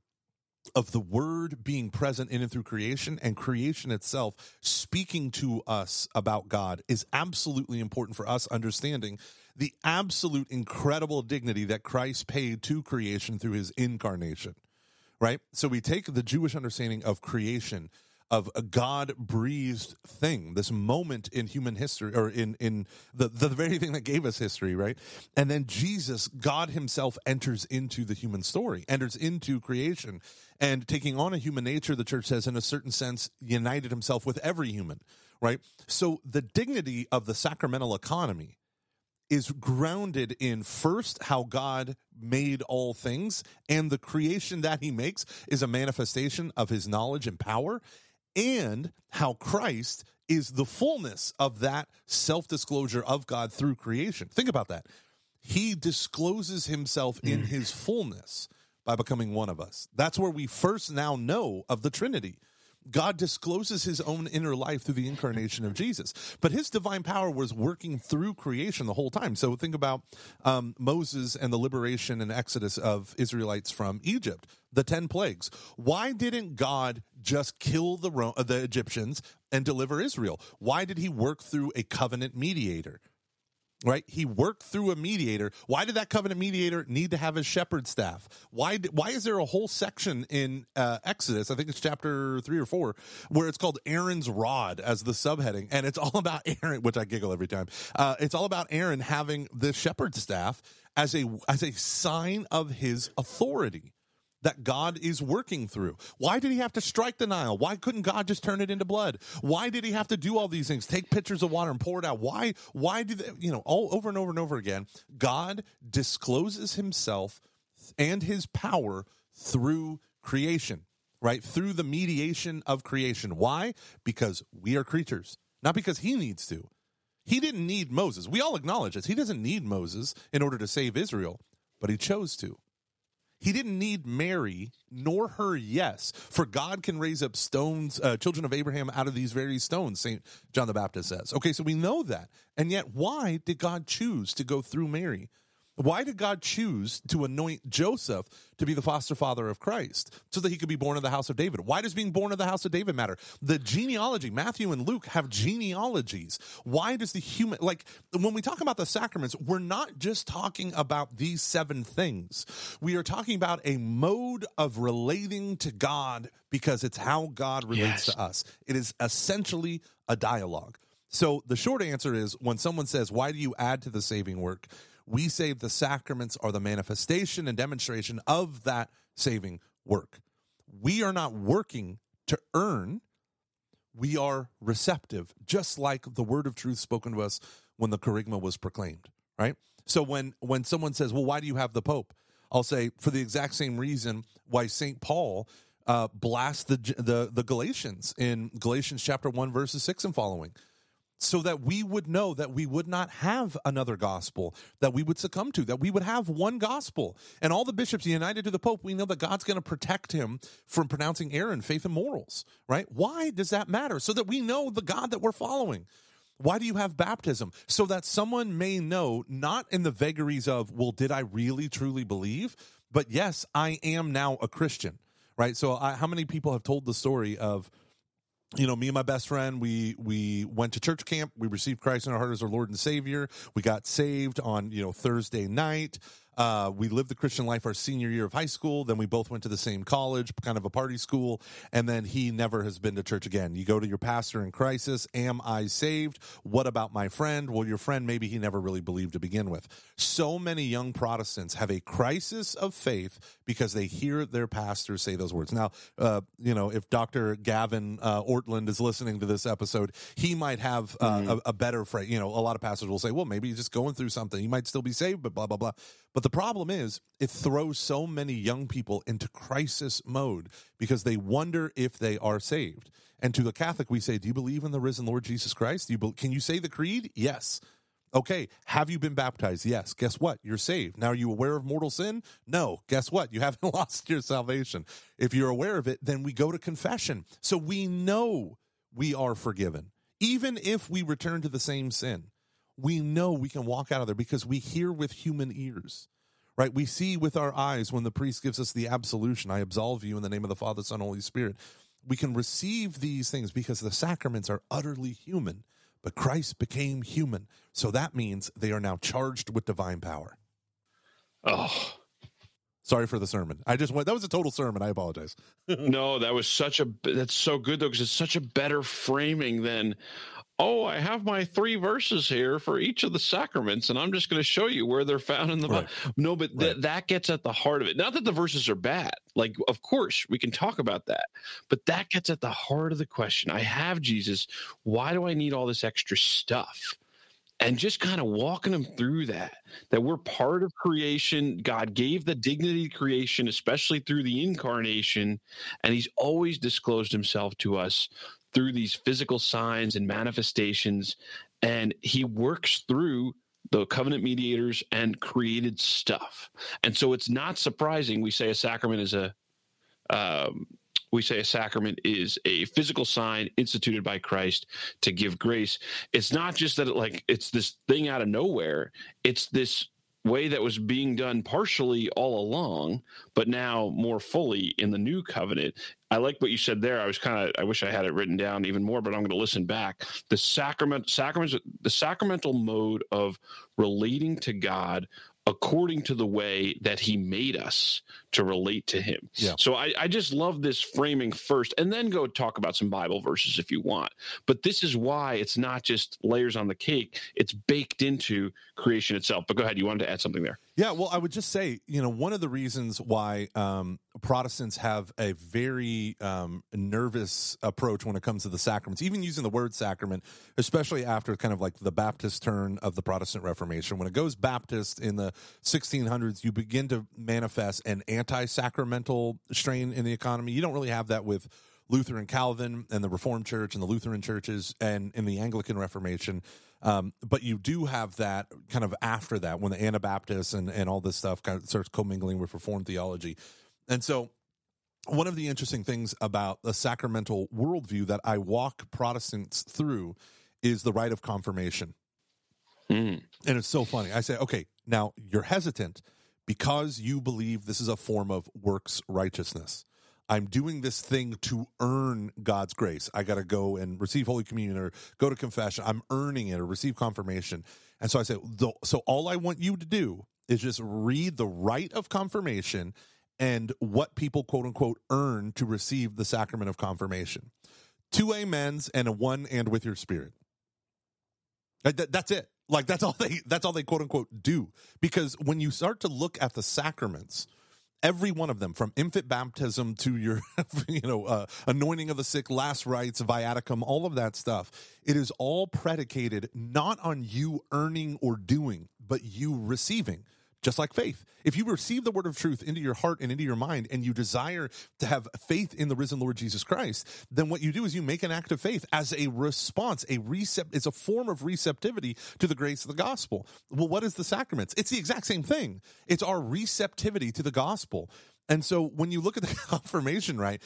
of the word being present in and through creation and creation itself speaking to us about God is absolutely important for us understanding the absolute incredible dignity that Christ paid to creation through his incarnation. Right? So we take the Jewish understanding of creation of a God breathed thing, this moment in human history or in, in the, the very thing that gave us history, right? And then Jesus, God himself enters into the human story, enters into creation and taking on a human nature, the church says, in a certain sense, united himself with every human, right? So the dignity of the sacramental economy is grounded in first how God made all things, and the creation that he makes is a manifestation of his knowledge and power, and how Christ is the fullness of that self disclosure of God through creation. Think about that. He discloses himself in mm. his fullness by becoming one of us. That's where we first now know of the Trinity. God discloses his own inner life through the incarnation of Jesus. But his divine power was working through creation the whole time. So think about um, Moses and the liberation and exodus of Israelites from Egypt, the 10 plagues. Why didn't God just kill the, Ro- the Egyptians and deliver Israel? Why did he work through a covenant mediator? Right? He worked through a mediator. Why did that covenant mediator need to have his shepherd staff? Why? Why is there a whole section in uh, Exodus? I think it's chapter three or four, where it's called Aaron's rod as the subheading, and it's all about Aaron, which I giggle every time. Uh, it's all about Aaron having the shepherd staff as a as a sign of his authority that God is working through. Why did he have to strike the Nile? Why couldn't God just turn it into blood? Why did he have to do all these things? Take pictures of water and pour it out. Why why did they, you know all over and over and over again God discloses himself and his power through creation, right? Through the mediation of creation. Why? Because we are creatures. Not because he needs to. He didn't need Moses. We all acknowledge this. He doesn't need Moses in order to save Israel, but he chose to. He didn't need Mary nor her yes, for God can raise up stones, uh, children of Abraham out of these very stones, St. John the Baptist says. Okay, so we know that. And yet, why did God choose to go through Mary? Why did God choose to anoint Joseph to be the foster father of Christ so that he could be born of the house of David? Why does being born of the house of David matter? The genealogy, Matthew and Luke have genealogies. Why does the human, like, when we talk about the sacraments, we're not just talking about these seven things. We are talking about a mode of relating to God because it's how God relates Yes. to us. It is essentially a dialogue. So the short answer is when someone says, Why do you add to the saving work? We say the sacraments are the manifestation and demonstration of that saving work. We are not working to earn, we are receptive, just like the word of truth spoken to us when the kerygma was proclaimed, right? So when when someone says, "Well, why do you have the pope?" I'll say for the exact same reason why Saint Paul uh, blast the the the Galatians in Galatians chapter one verses six and following, so that we would know that we would not have another gospel that we would succumb to, that we would have one gospel, and all the bishops united to the Pope. We know that God's going to protect him from pronouncing error in faith and morals. Right? Why does that matter? So that we know the God that we're following. Why do you have baptism? So that someone may know, not in the vagaries of, well, did I really truly believe? But yes, I am now a Christian, right? So, I, how many people have told the story of, you know, me and my best friend, we we went to church camp. We received Christ in our heart as our Lord and Savior. We got saved on you know Thursday night. Uh, we lived the Christian life our senior year of high school. Then we both went to the same college, kind of a party school. And then he never has been to church again. You go to your pastor in crisis. Am I saved? What about my friend? Well, your friend, maybe he never really believed to begin with. So many young Protestants have a crisis of faith because they hear their pastors say those words. Now, uh, you know, if Dr. Gavin uh, Ortlund is listening to this episode, he might have uh, a, a better phrase. You know, a lot of pastors will say, well, maybe he's just going through something. He might still be saved, but blah, blah, blah. But the problem is, it throws so many young people into crisis mode because they wonder if they are saved. And to the Catholic, we say, Do you believe in the risen Lord Jesus Christ? Do you be- can you say the creed? Yes. Okay. Have you been baptized? Yes. Guess what? You're saved. Now, are you aware of mortal sin? No. Guess what? You haven't lost your salvation. If you're aware of it, then we go to confession. So we know we are forgiven. Even if we return to the same sin, we know we can walk out of there because we hear with human ears right? We see with our eyes when the priest gives us the absolution, I absolve you in the name of the Father, Son, Holy Spirit. We can receive these things because the sacraments are utterly human, but Christ became human. So that means they are now charged with divine power. Oh, Sorry for the sermon. I just went, that was a total sermon. I apologize. no, that was such a that's so good though because it's such a better framing than oh, I have my three verses here for each of the sacraments, and I'm just going to show you where they're found in the Bible. No, but th- Right. that gets at the heart of it. Not that the verses are bad. Like, of course, we can talk about that, but that gets at the heart of the question. I have Jesus. Why do I need all this extra stuff? And just kind of walking them through that, that we're part of creation. God gave the dignity to creation, especially through the incarnation, and He's always disclosed Himself to us through these physical signs and manifestations and he works through the covenant mediators and created stuff. And so it's not surprising we say a sacrament is a um, we say a sacrament is a physical sign instituted by christ to give grace. It's not just that it like it's this thing out of nowhere. It's this way that was being done partially all along but now more fully in the new covenant I like what you said there. I was kind of I wish I had it written down even more, but I'm going to listen back. The sacrament sacraments the sacramental mode of relating to God according to the way that he made us to relate to him. Yeah. So I, I just love this framing first and then go talk about some Bible verses if you want. But this is why it's not just layers on the cake, it's baked into creation itself. But go ahead, you wanted to add something there. Yeah, well, I would just say, you know, one of the reasons why um, Protestants have a very um, nervous approach when it comes to the sacraments, even using the word sacrament, especially after kind of like the Baptist turn of the Protestant Reformation. When it goes Baptist in the 1600s, you begin to manifest an anti sacramental strain in the economy. You don't really have that with Luther and Calvin and the Reformed Church and the Lutheran churches and in the Anglican Reformation. Um, but you do have that kind of after that when the Anabaptists and, and all this stuff kind of starts commingling with Reformed theology. And so, one of the interesting things about the sacramental worldview that I walk Protestants through is the rite of confirmation. Mm. And it's so funny. I say, okay, now you're hesitant because you believe this is a form of works righteousness. I'm doing this thing to earn God's grace. I got to go and receive Holy Communion or go to confession. I'm earning it or receive confirmation. And so I say, so all I want you to do is just read the rite of confirmation and what people quote unquote earn to receive the sacrament of confirmation. Two amens and a one and with your spirit. That's it. Like that's all they that's all they quote unquote do. Because when you start to look at the sacraments, every one of them from infant baptism to your you know uh, anointing of the sick last rites viaticum all of that stuff. It is all predicated not on you earning or doing but you receiving just like faith. If you receive the word of truth into your heart and into your mind and you desire to have faith in the risen Lord Jesus Christ, then what you do is you make an act of faith as a response, a recept it's a form of receptivity to the grace of the gospel. Well, what is the sacraments? It's the exact same thing. It's our receptivity to the gospel. And so when you look at the confirmation, right,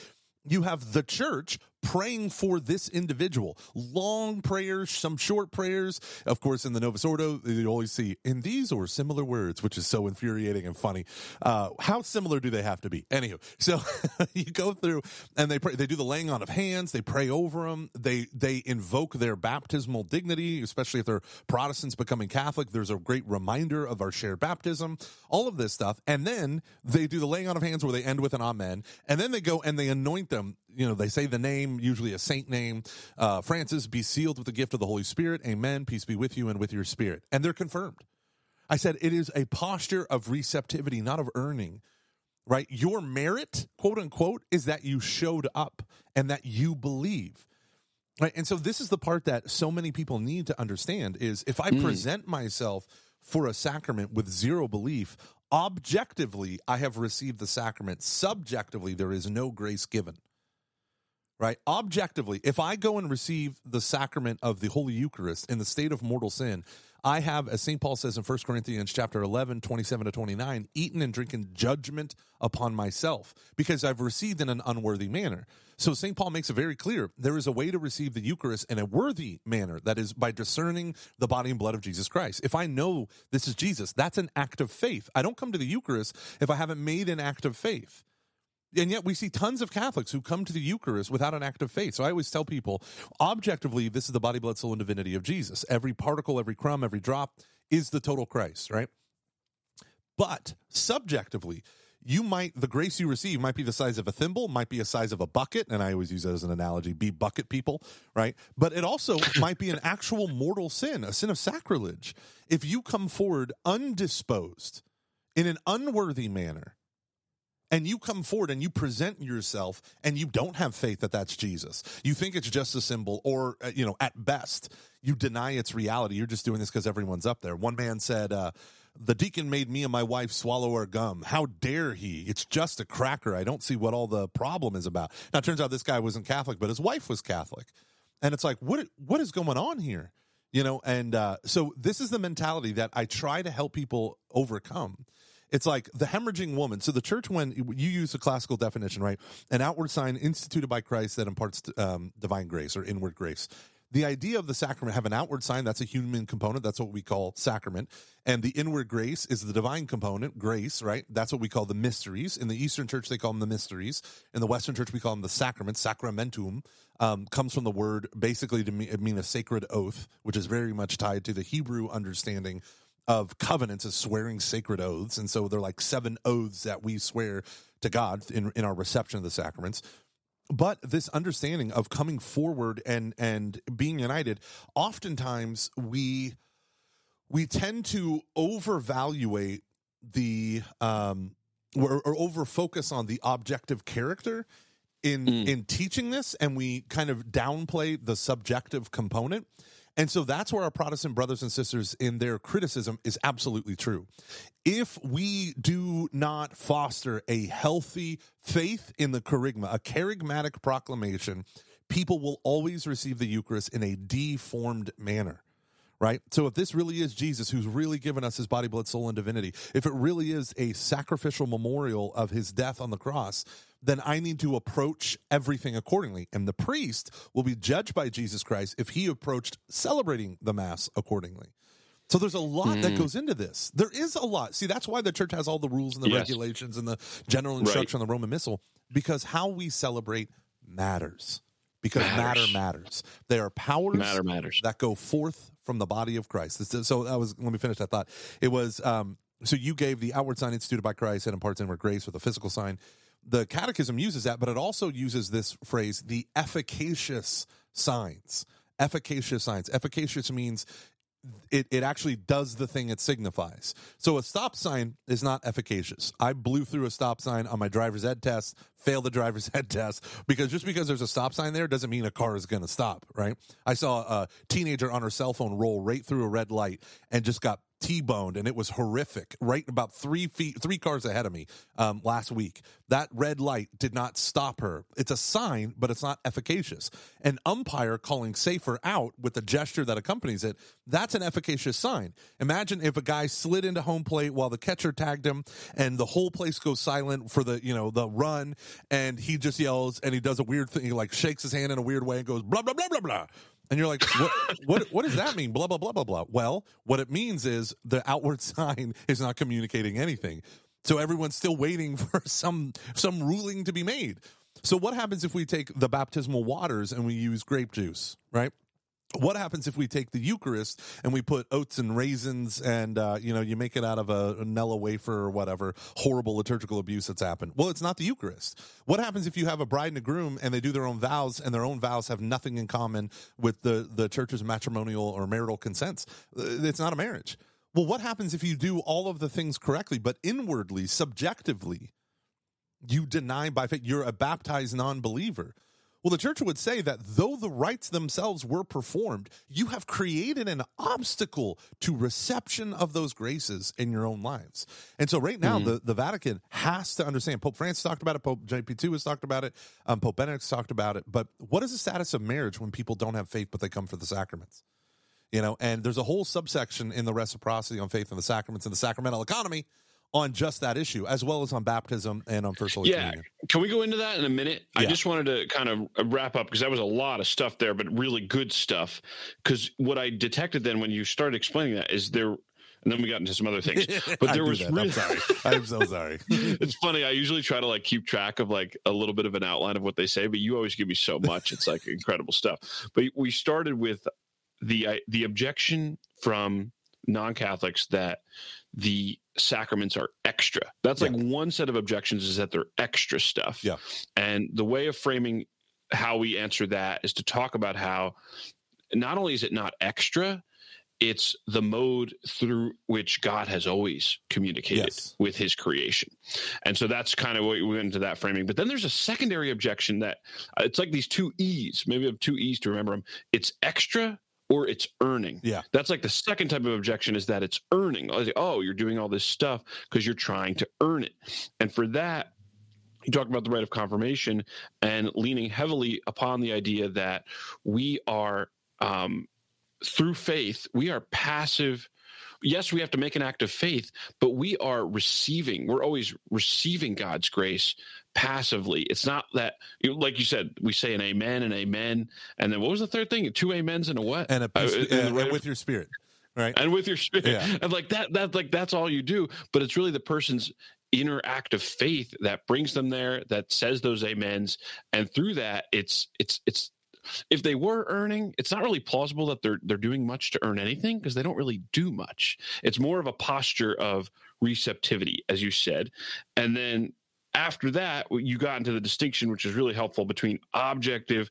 you have the church praying for this individual. Long prayers, some short prayers. Of course, in the Novus Ordo, you always see in these or similar words, which is so infuriating and funny. Uh, how similar do they have to be? Anywho, so you go through and they pray, they do the laying on of hands, they pray over them, they, they invoke their baptismal dignity, especially if they're Protestants becoming Catholic. There's a great reminder of our shared baptism, all of this stuff. And then they do the laying on of hands where they end with an amen. And then they go and they anoint them. You know, they say the name usually a saint name. Uh, Francis, be sealed with the gift of the Holy Spirit. Amen. Peace be with you and with your spirit. And they're confirmed. I said it is a posture of receptivity, not of earning, right? Your merit, quote unquote, is that you showed up and that you believe. Right? And so this is the part that so many people need to understand is if I mm. present myself for a sacrament with zero belief, objectively I have received the sacrament. Subjectively there is no grace given right? Objectively, if I go and receive the sacrament of the Holy Eucharist in the state of mortal sin, I have, as St. Paul says in 1 Corinthians chapter 11, 27 to 29, eaten and drinking judgment upon myself because I've received in an unworthy manner. So St. Paul makes it very clear there is a way to receive the Eucharist in a worthy manner. That is by discerning the body and blood of Jesus Christ. If I know this is Jesus, that's an act of faith. I don't come to the Eucharist if I haven't made an act of faith. And yet we see tons of Catholics who come to the Eucharist without an act of faith. So I always tell people, objectively, this is the body, blood, soul, and divinity of Jesus. Every particle, every crumb, every drop is the total Christ, right? But subjectively, you might the grace you receive might be the size of a thimble might be a size of a bucket and i always use that as an analogy be bucket people right but it also might be an actual mortal sin a sin of sacrilege if you come forward undisposed in an unworthy manner and you come forward and you present yourself and you don't have faith that that's Jesus. You think it's just a symbol or uh, you know at best you deny its reality. You're just doing this cuz everyone's up there. One man said uh, the deacon made me and my wife swallow our gum. How dare he? It's just a cracker. I don't see what all the problem is about. Now it turns out this guy wasn't Catholic, but his wife was Catholic. And it's like what what is going on here? You know, and uh, so this is the mentality that I try to help people overcome it's like the hemorrhaging woman. So the church, when you use the classical definition, right? An outward sign instituted by Christ that imparts um, divine grace or inward grace. The idea of the sacrament have an outward sign, that's a human component, that's what we call sacrament. And the inward grace is the divine component, grace, right? That's what we call the mysteries. In the Eastern church, they call them the mysteries. In the Western church, we call them the sacraments, sacramentum. Um, comes from the word basically to mean, mean a sacred oath, which is very much tied to the Hebrew understanding of covenants as swearing sacred oaths. And so they're like seven oaths that we swear to God in, in our reception of the sacraments. But this understanding of coming forward and and being united, oftentimes we we tend to overvaluate the um or, or over focus on the objective character in mm. in teaching this and we kind of downplay the subjective component and so that's where our Protestant brothers and sisters in their criticism is absolutely true. If we do not foster a healthy faith in the kerygma, a kerygmatic proclamation, people will always receive the Eucharist in a deformed manner right? So if this really is Jesus who's really given us his body, blood, soul, and divinity, if it really is a sacrificial memorial of his death on the cross, then I need to approach everything accordingly. And the priest will be judged by Jesus Christ if he approached celebrating the Mass accordingly. So there's a lot mm. that goes into this. There is a lot. See, that's why the church has all the rules and the yes. regulations and the general instruction right. on the Roman Missal, because how we celebrate matters. Because matters. matter matters. They are powers matter matters. that go forth from the body of Christ. So that was let me finish that thought. It was um, so you gave the outward sign instituted by Christ and imparts inward grace with a physical sign. The Catechism uses that, but it also uses this phrase, the efficacious signs. Efficacious signs. Efficacious means it, it actually does the thing it signifies. So a stop sign is not efficacious. I blew through a stop sign on my driver's ed test, failed the driver's ed test, because just because there's a stop sign there doesn't mean a car is going to stop, right? I saw a teenager on her cell phone roll right through a red light and just got T-boned, and it was horrific. Right about three feet, three cars ahead of me um, last week. That red light did not stop her. It's a sign, but it's not efficacious. An umpire calling safer out with the gesture that accompanies it, that's an efficacious sign. Imagine if a guy slid into home plate while the catcher tagged him, and the whole place goes silent for the you know the run, and he just yells and he does a weird thing, he like shakes his hand in a weird way and goes blah blah blah blah blah and you're like, what, what, what does that mean? Blah, blah, blah, blah, blah. Well, what it means is the outward sign is not communicating anything. So everyone's still waiting for some, some ruling to be made. So what happens if we take the baptismal waters and we use grape juice, right? What happens if we take the Eucharist and we put oats and raisins and uh, you know you make it out of a, a Nilla wafer or whatever horrible liturgical abuse that's happened? Well, it's not the Eucharist. What happens if you have a bride and a groom and they do their own vows and their own vows have nothing in common with the the church's matrimonial or marital consents? Uh, it's not a marriage. Well, what happens if you do all of the things correctly, but inwardly, subjectively, you deny by faith? You're a baptized non-believer. Well, the church would say that though the rites themselves were performed, you have created an obstacle to reception of those graces in your own lives. And so, right now, mm-hmm. the, the Vatican has to understand. Pope Francis talked about it. Pope JP2 has talked about it. Um, Pope Benedict's talked about it. But what is the status of marriage when people don't have faith, but they come for the sacraments? You know, and there's a whole subsection in the reciprocity on faith and the sacraments and the sacramental economy on just that issue, as well as on baptism and on First Holy yeah. Communion. Can we go into that in a minute? Yeah. I just wanted to kind of uh, wrap up because that was a lot of stuff there, but really good stuff. Because what I detected then when you started explaining that is there and then we got into some other things. But there was really, I'm sorry. I'm so sorry. it's funny. I usually try to like keep track of like a little bit of an outline of what they say, but you always give me so much. It's like incredible stuff. But we started with the uh, the objection from non-Catholics that the sacraments are extra. That's yeah. like one set of objections is that they're extra stuff. Yeah. And the way of framing how we answer that is to talk about how not only is it not extra, it's the mode through which God has always communicated yes. with his creation. And so that's kind of what we went into that framing. But then there's a secondary objection that uh, it's like these two E's, maybe I have two E's to remember them. It's extra or it's earning. Yeah. That's like the second type of objection is that it's earning. Oh, you're doing all this stuff because you're trying to earn it. And for that, you talk about the right of confirmation and leaning heavily upon the idea that we are, um, through faith, we are passive yes, we have to make an act of faith, but we are receiving, we're always receiving God's grace passively. It's not that, you like you said, we say an amen and amen. And then what was the third thing? Two amens and a what? And a peace, uh, and, and with your spirit. Right. And with your spirit. Yeah. And like that, that, like, that's all you do. But it's really the person's inner act of faith that brings them there, that says those amens. And through that, it's, it's, it's, if they were earning, it's not really plausible that they're they're doing much to earn anything because they don't really do much. It's more of a posture of receptivity, as you said, and then after that, you got into the distinction, which is really helpful between objective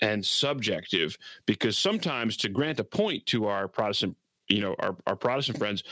and subjective, because sometimes to grant a point to our Protestant, you know, our, our Protestant friends,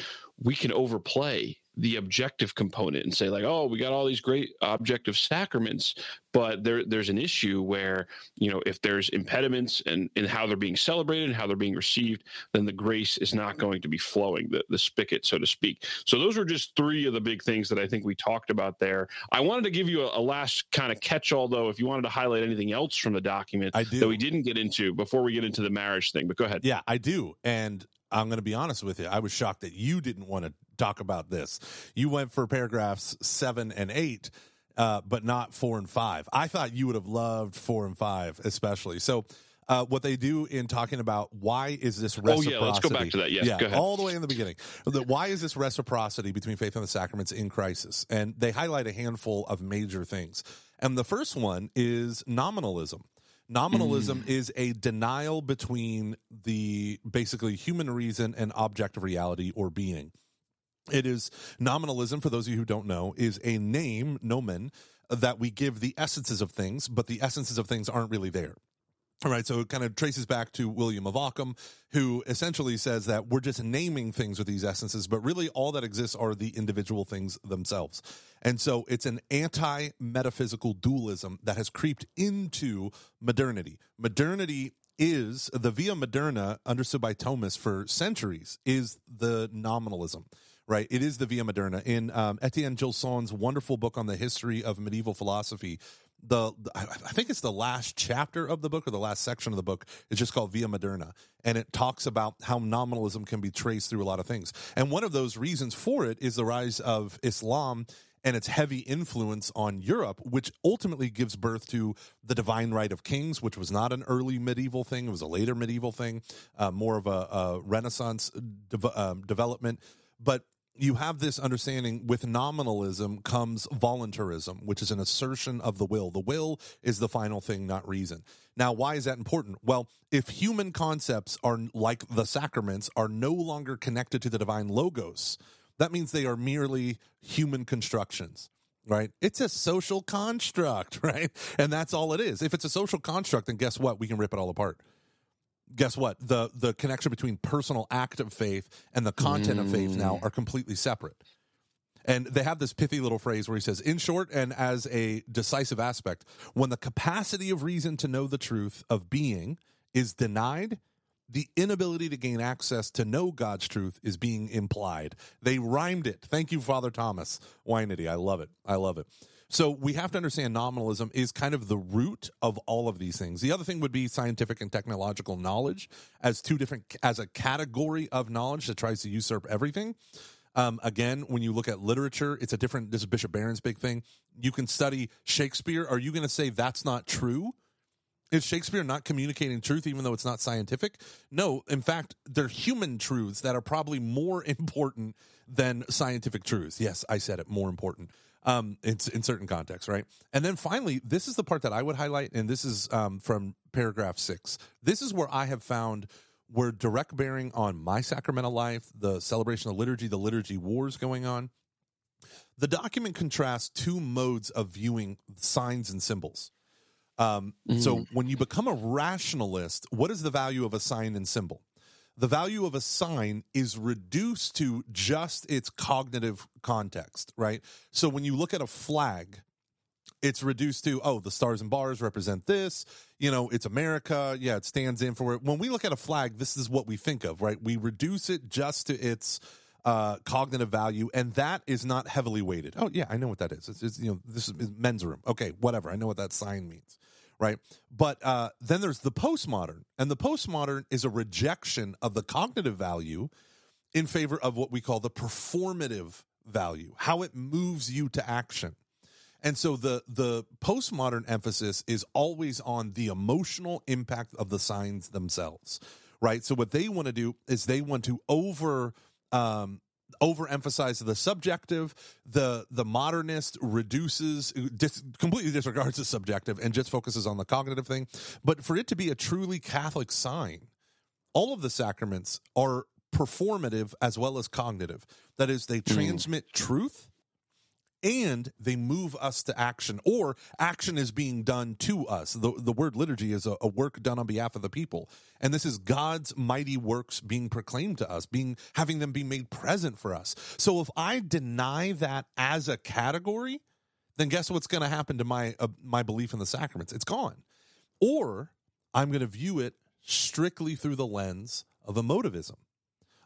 we can overplay the objective component and say like oh we got all these great objective sacraments but there there's an issue where you know if there's impediments and in how they're being celebrated and how they're being received then the grace is not going to be flowing the, the spigot so to speak. So those were just three of the big things that i think we talked about there. I wanted to give you a, a last kind of catch all though if you wanted to highlight anything else from the document that we didn't get into before we get into the marriage thing but go ahead. Yeah i do and I'm going to be honest with you. I was shocked that you didn't want to talk about this. You went for paragraphs seven and eight, uh, but not four and five. I thought you would have loved four and five, especially. So, uh, what they do in talking about why is this reciprocity? Oh yeah, let's go back to that. Yes, yeah, go ahead. all the way in the beginning. The, why is this reciprocity between faith and the sacraments in crisis? And they highlight a handful of major things. And the first one is nominalism. Nominalism is a denial between the basically human reason and objective reality or being. It is nominalism, for those of you who don't know, is a name, nomen, that we give the essences of things, but the essences of things aren't really there. All right, so it kind of traces back to William of Ockham, who essentially says that we're just naming things with these essences, but really all that exists are the individual things themselves. And so it's an anti metaphysical dualism that has creeped into modernity. Modernity is the via moderna, understood by Thomas for centuries, is the nominalism. Right, it is the Via Moderna. In um, Etienne Gilson's wonderful book on the history of medieval philosophy, the, I think it's the last chapter of the book or the last section of the book. It's just called Via Moderna, and it talks about how nominalism can be traced through a lot of things. And one of those reasons for it is the rise of Islam and its heavy influence on Europe, which ultimately gives birth to the divine right of kings, which was not an early medieval thing; it was a later medieval thing, uh, more of a, a Renaissance de- um, development. But you have this understanding with nominalism comes voluntarism, which is an assertion of the will. The will is the final thing, not reason. Now, why is that important? Well, if human concepts are like the sacraments are no longer connected to the divine logos, that means they are merely human constructions. Right? It's a social construct, right? And that's all it is. If it's a social construct, then guess what? We can rip it all apart guess what the the connection between personal act of faith and the content of faith now mm. are completely separate and they have this pithy little phrase where he says in short and as a decisive aspect when the capacity of reason to know the truth of being is denied the inability to gain access to know God's truth is being implied. They rhymed it. Thank you, Father Thomas Weinandy. I love it. I love it. So we have to understand nominalism is kind of the root of all of these things. The other thing would be scientific and technological knowledge as two different as a category of knowledge that tries to usurp everything. Um, again, when you look at literature, it's a different. This is Bishop Barron's big thing. You can study Shakespeare. Are you going to say that's not true? Is Shakespeare not communicating truth even though it's not scientific? No, in fact, they're human truths that are probably more important than scientific truths. Yes, I said it, more important um, in, in certain contexts, right? And then finally, this is the part that I would highlight, and this is um, from paragraph six. This is where I have found where direct bearing on my sacramental life, the celebration of liturgy, the liturgy wars going on. The document contrasts two modes of viewing signs and symbols. Um, mm. So when you become a rationalist, what is the value of a sign and symbol? The value of a sign is reduced to just its cognitive context, right? So when you look at a flag, it's reduced to oh the stars and bars represent this you know it's america yeah it stands in for it. When we look at a flag this is what we think of right? We reduce it just to its uh, cognitive value and that is not heavily weighted. Oh yeah i know what that is. It's, it's you know this is men's room. Okay whatever. I know what that sign means right? But uh, then there's the postmodern, and the postmodern is a rejection of the cognitive value in favor of what we call the performative value, how it moves you to action. And so the the postmodern emphasis is always on the emotional impact of the signs themselves, right? So what they want to do is they want to over um, overemphasize the subjective. The the modernist reduces dis, completely disregards the subjective and just focuses on the cognitive thing. But for it to be a truly Catholic sign, all of the sacraments are performative as well as cognitive. That is, they hmm. transmit mm. truth and they move us to action or action is being done to us. The, the word liturgy is a, a, work done on behalf of the people. And this is god's mighty works being proclaimed to us being having them be made present for us. So if i deny that as a category then guess what's going to happen to my uh, my belief in the sacraments? It's gone. Or i'm going to view it strictly through the lens of emotivism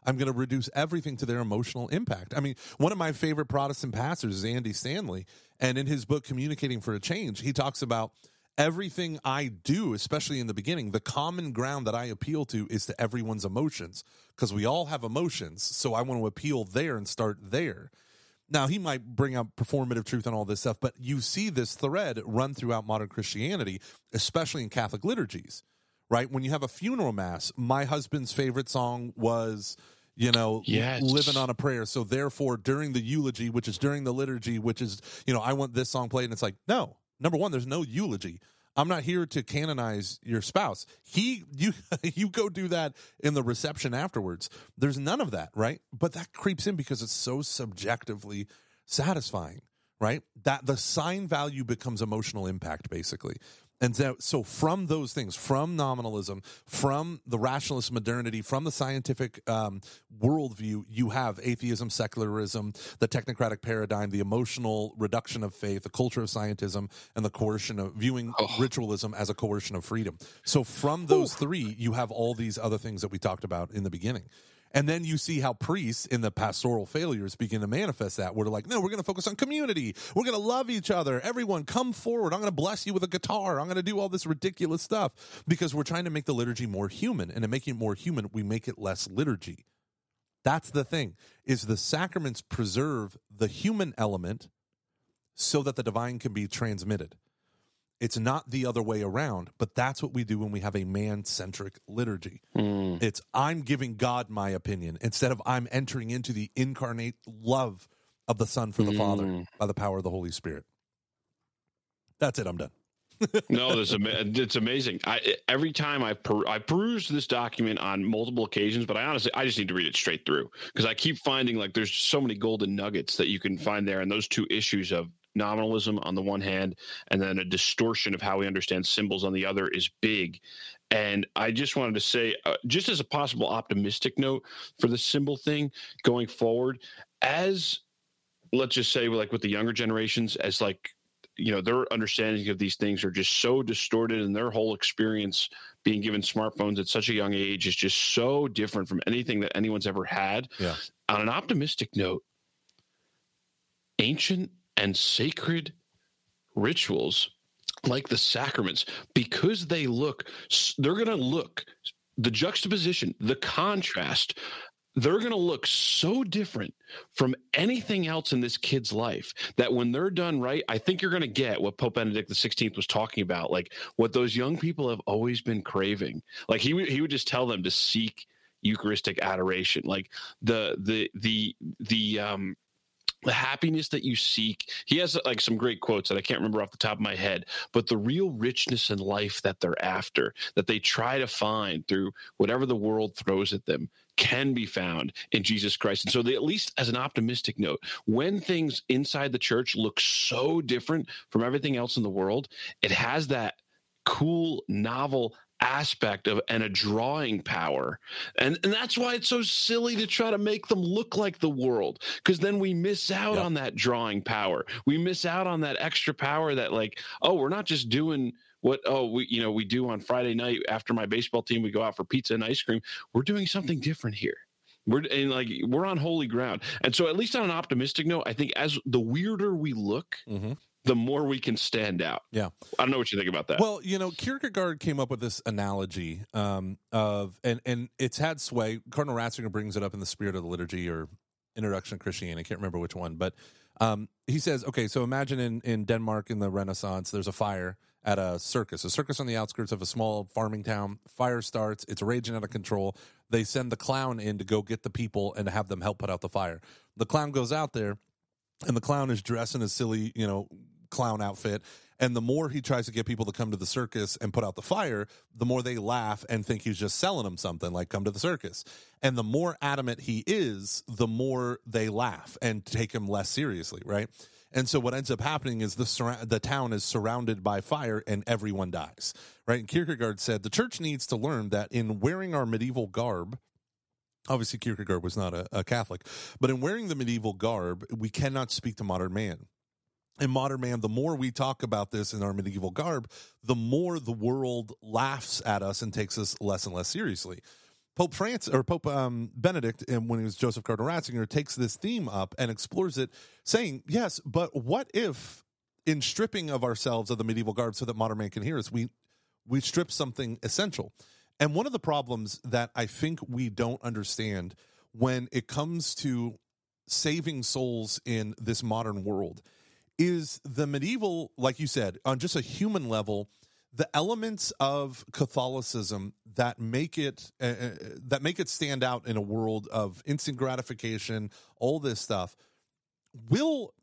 I'm going to reduce everything to their emotional impact. I mean, one of my favorite Protestant pastors is Andy Stanley. And in his book, Communicating for a Change, he talks about everything I do, especially in the beginning, the common ground that I appeal to is to everyone's emotions because we all have emotions. So I want to appeal there and start there. Now, he might bring up performative truth and all this stuff, but you see this thread run throughout modern Christianity, especially in Catholic liturgies, right? When you have a funeral mass, my husband's favorite song was you know, yes. living on a prayer. So therefore, during the eulogy, which is during the liturgy, which is, you know, I want this song played, and it's like, no, number one, there's no eulogy. I'm not here to canonize your spouse. He, you, you go do that in the reception afterwards. There's none of that, right? But that creeps in because it's so subjectively satisfying, right? That the sign value becomes emotional impact, basically. And so, so, from those things, from nominalism, from the rationalist modernity, from the scientific um, worldview, you have atheism, secularism, the technocratic paradigm, the emotional reduction of faith, the culture of scientism, and the coercion of viewing oh. ritualism as a coercion of freedom. So, from those Ooh. three, you have all these other things that we talked about in the beginning. And then you see how priests in the pastoral failures begin to manifest that. We're like, no, we're going to focus on community. We're going to love each other. Everyone, come forward. I'm going to bless you with a guitar. I'm going to do all this ridiculous stuff because we're trying to make the liturgy more human. And in making it more human, we make it less liturgy. That's the thing is the sacraments preserve the human element so that the divine can be transmitted. It's not the other way around, but that's what we do when we have a man centric liturgy. Mm. It's I'm giving God my opinion instead of I'm entering into the incarnate love of the Son for the mm. Father by the power of the Holy Spirit. That's it. I'm done. no, this it's amazing. I, every time I per, I perused this document on multiple occasions, but I honestly I just need to read it straight through because I keep finding like there's so many golden nuggets that you can find there, and those two issues of nominalism on the one hand, and then a distortion of how we understand symbols on the other is big. And I just wanted to say, uh, just as a possible optimistic note for the symbol thing going forward, as let's just say, like with the younger generations, as like you know their understanding of these things are just so distorted and their whole experience being given smartphones at such a young age is just so different from anything that anyone's ever had yeah. on an optimistic note ancient and sacred rituals like the sacraments because they look they're going to look the juxtaposition the contrast they're going to look so different from anything else in this kid's life that when they're done right i think you're going to get what pope benedict xvi was talking about like what those young people have always been craving. Like he, he would just tell them to seek eucharistic adoration. Like the the the the um the happiness that you seek. He has like some great quotes that I can't remember off the top of my head, but the real richness in life that they're after, that they try to find through whatever the world throws at them, can be found in Jesus Christ. And so, they, at least as an optimistic note, when things inside the church look so different from everything else in the world, it has that cool, novel aspect of and a drawing power. And and that's why it's so silly to try to make them look like the world because then we miss out yep. on that drawing power. We miss out on that extra power that like oh we're not just doing what oh we you know we do on friday night after my baseball team we go out for pizza and ice cream. We're doing something different here. We're and like we're on holy ground. And so at least on an optimistic note i think as the weirder we look mm-hmm the more we can stand out. Yeah. I don't know what you think about that. Well, you know, Kierkegaard came up with this analogy um, of, and, and it's had sway. Cardinal Ratzinger brings it up in the Spirit of the Liturgy or Introduction to Christianity. I can't remember which one, but um, he says, okay, so imagine in, in Denmark in the Renaissance, there's a fire at a circus, a circus on the outskirts of a small farming town. Fire starts, it's raging out of control. They send the clown in to go get the people and have them help put out the fire. The clown goes out there, and the clown is dressed in a silly, you know, clown outfit. And the more he tries to get people to come to the circus and put out the fire, the more they laugh and think he's just selling them something like come to the circus. And the more adamant he is, the more they laugh and take him less seriously, right? And so what ends up happening is the sur- the town is surrounded by fire and everyone dies. Right? And Kierkegaard said the church needs to learn that in wearing our medieval garb, obviously Kierkegaard was not a, a Catholic, but in wearing the medieval garb, we cannot speak to modern man in modern man, the more we talk about this in our medieval garb, the more the world laughs at us and takes us less and less seriously. Pope Francis or Pope um, Benedict, and when he was Joseph Cardinal Ratzinger, takes this theme up and explores it, saying, "Yes, but what if in stripping of ourselves of the medieval garb so that modern man can hear us, we we strip something essential. And one of the problems that I think we don't understand when it comes to saving souls in this modern world is the medieval, like you said, on just a human level, the elements of Catholicism that make it uh, uh, that make it stand out in a world of instant gratification, all this stuff, will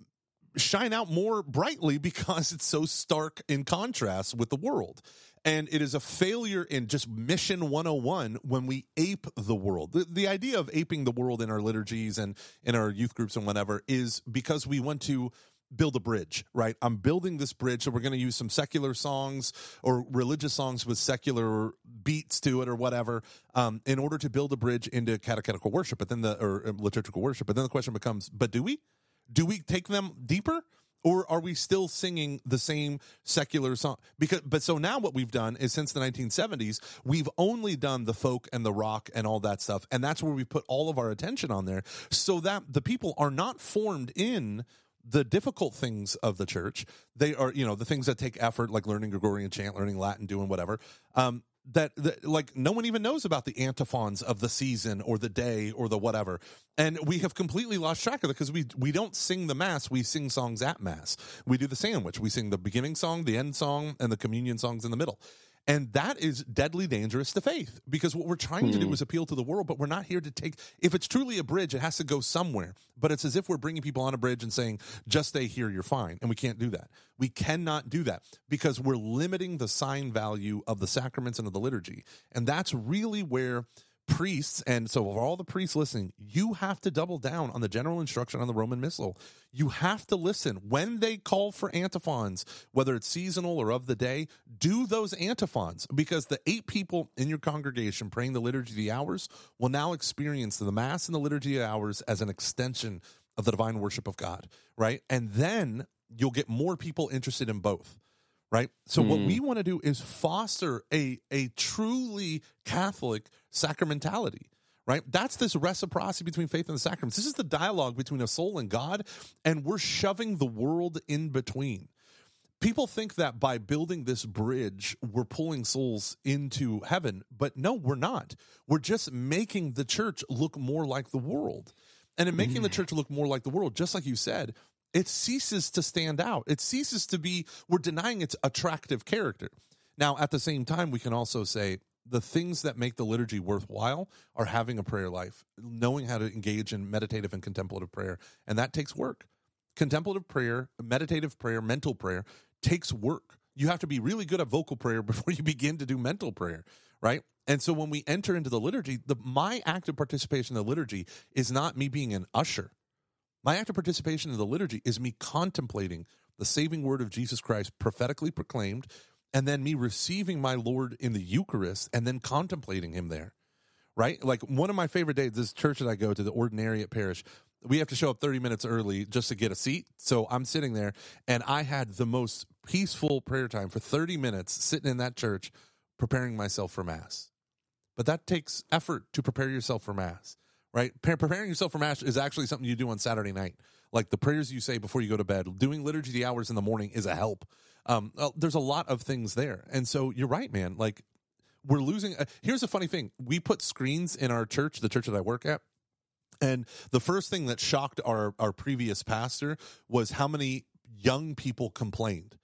shine out more brightly because it's so stark in contrast with the world. And it is a failure in just mission 101 when we ape the world. The, the idea of aping the world in our liturgies and in our youth groups and whatever is because we want to build a bridge, right? I'm building this bridge, so we're going to use some secular songs or religious songs with secular beats to it or whatever, um, in order to build a bridge into catechetical worship. But then the or uh, liturgical worship. But then the question becomes: But do we? Do we take them deeper? Or are we still singing the same secular song? Because, but so now what we've done is since the 1970s, we've only done the folk and the rock and all that stuff, and that's where we put all of our attention on there, so that the people are not formed in the difficult things of the church they are you know the things that take effort like learning gregorian chant learning latin doing whatever um, that, that like no one even knows about the antiphons of the season or the day or the whatever. And we have completely lost track of it because we we don't sing the mass we sing songs at mass. We do the sandwich. We sing the beginning song the end song and the communion songs in the middle and that is deadly dangerous to faith because what we're trying to do hmm. is appeal to the world, but we're not here to take, if it's truly a bridge, it has to go somewhere. But it's as if we're bringing people on a bridge and saying, just stay here, you're fine. And we can't do that. We cannot do that because we're limiting the sign value of the sacraments and of the liturgy. And that's really where priests, and so for all the priests listening, you have to double down on the general instruction on the Roman Missal. You have to listen when they call for antiphons, whether it's seasonal or of the day, do those antiphons because the eight people in your congregation praying the liturgy of the hours will now experience the Mass and the liturgy of the hours as an extension of the divine worship of God, right? And then you'll get more people interested in both right? So mm. what we want to do is foster a a truly Catholic sacramentality. Right? That's this reciprocity between faith and the sacraments. This is the dialogue between a soul and God, and we're shoving the world in between. People think that by building this bridge, we're pulling souls into heaven, but no, we're not. We're just making the church look more like the world. And in making mm. the church look more like the world, just like you said, it ceases to stand out. It ceases to be, we're denying its attractive character. Now, at the same time, we can also say the things that make the liturgy worthwhile are having a prayer life, knowing how to engage in meditative and contemplative prayer. And that takes work. Contemplative prayer, meditative prayer, mental prayer takes work. You have to be really good at vocal prayer before you begin to do mental prayer, right? And so when we enter into the liturgy, the my active participation in the liturgy is not me being an usher. My active participation in the liturgy is me contemplating the saving word of Jesus Christ prophetically proclaimed, and then me receiving my Lord in the Eucharist and then contemplating him there. Right? Like one of my favorite days, this church that I go to, the Ordinariate Parish, we have to show up 30 minutes early just to get a seat. So I'm sitting there and I had the most peaceful prayer time for 30 minutes sitting in that church preparing myself for Mass. But that takes effort to prepare yourself for Mass right? preparing yourself for mass is actually something you do on Saturday night. Like the prayers you say before you go to bed, doing liturgy the hours in the morning is a help. Um, there's a lot of things there, and so you're right, man. Like we're losing. Uh, here's a funny thing: we put screens in our church, the church that I work at, and the first thing that shocked our our previous pastor was how many young people complained,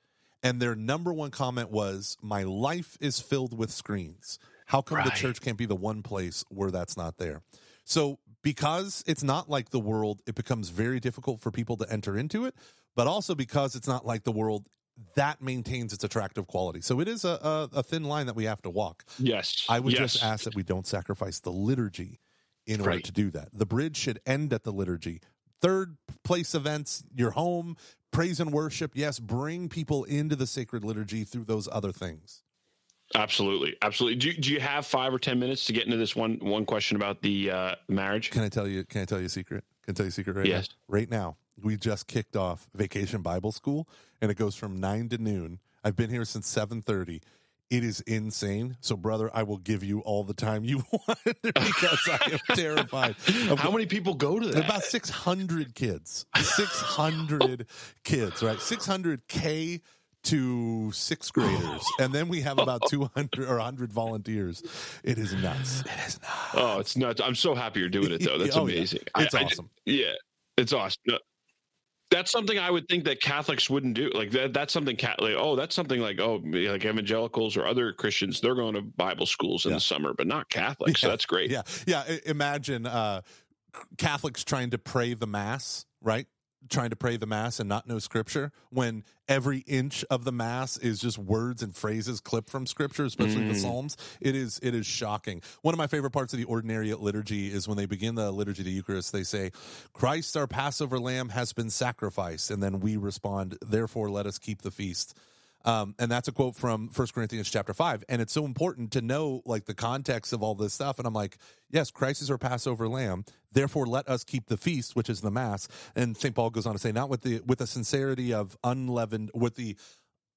and their number one comment was, "My life is filled with screens." How come right. the church can't be the one place where that's not there? So because it's not like the world, it becomes very difficult for people to enter into it. But also because it's not like the world, that maintains its attractive quality. So it is a, a, a thin line that we have to walk. Yes. I would yes. just ask that we don't sacrifice the liturgy in order right. to do that. The bridge should end at the liturgy. Third place events, your home, praise and worship. Yes, bring people into the sacred liturgy through those other things. Absolutely, absolutely. Do, do you have five or ten minutes to get into this one one question about the uh, marriage? Can I tell you? Can I tell you a secret? Can I tell you a secret right yes. now? Right now, we just kicked off Vacation Bible School, and it goes from nine to noon. I've been here since seven thirty. It is insane. So, brother, I will give you all the time you want because I am terrified. Of How many people go to that? about 600 kids 600 kids right 600k to sixth graders and then we have about 200 or 100 volunteers it is nuts it is nuts Oh, it's nuts. I'm so happy you're doing it though. That's Oh, yeah. amazing. It's I- I- awesome. yeah, it's awesome. That's something I would think that Catholics wouldn't do. Like that, that's something Catholic. Oh, that's something like oh, like evangelicals or other Christians. They're going to Bible schools in Yeah. the summer, but not Catholics. So that's great. yeah yeah imagine uh catholics trying to pray the mass right trying to pray the mass and not know scripture when every inch of the mass is just words and phrases clipped from scripture especially the Mm. psalms it is it is shocking one of my favorite parts of the ordinariate liturgy is when they begin the liturgy of the eucharist they say christ our passover lamb has been sacrificed and then we respond therefore let us keep the feast um, and that's a quote from First Corinthians chapter five. And it's so important to know like the context of all this stuff. And I'm like, yes, Christ is our Passover lamb. Therefore, let us keep the feast, which is the mass. And St. Paul goes on to say, not with the with the sincerity of unleavened, with the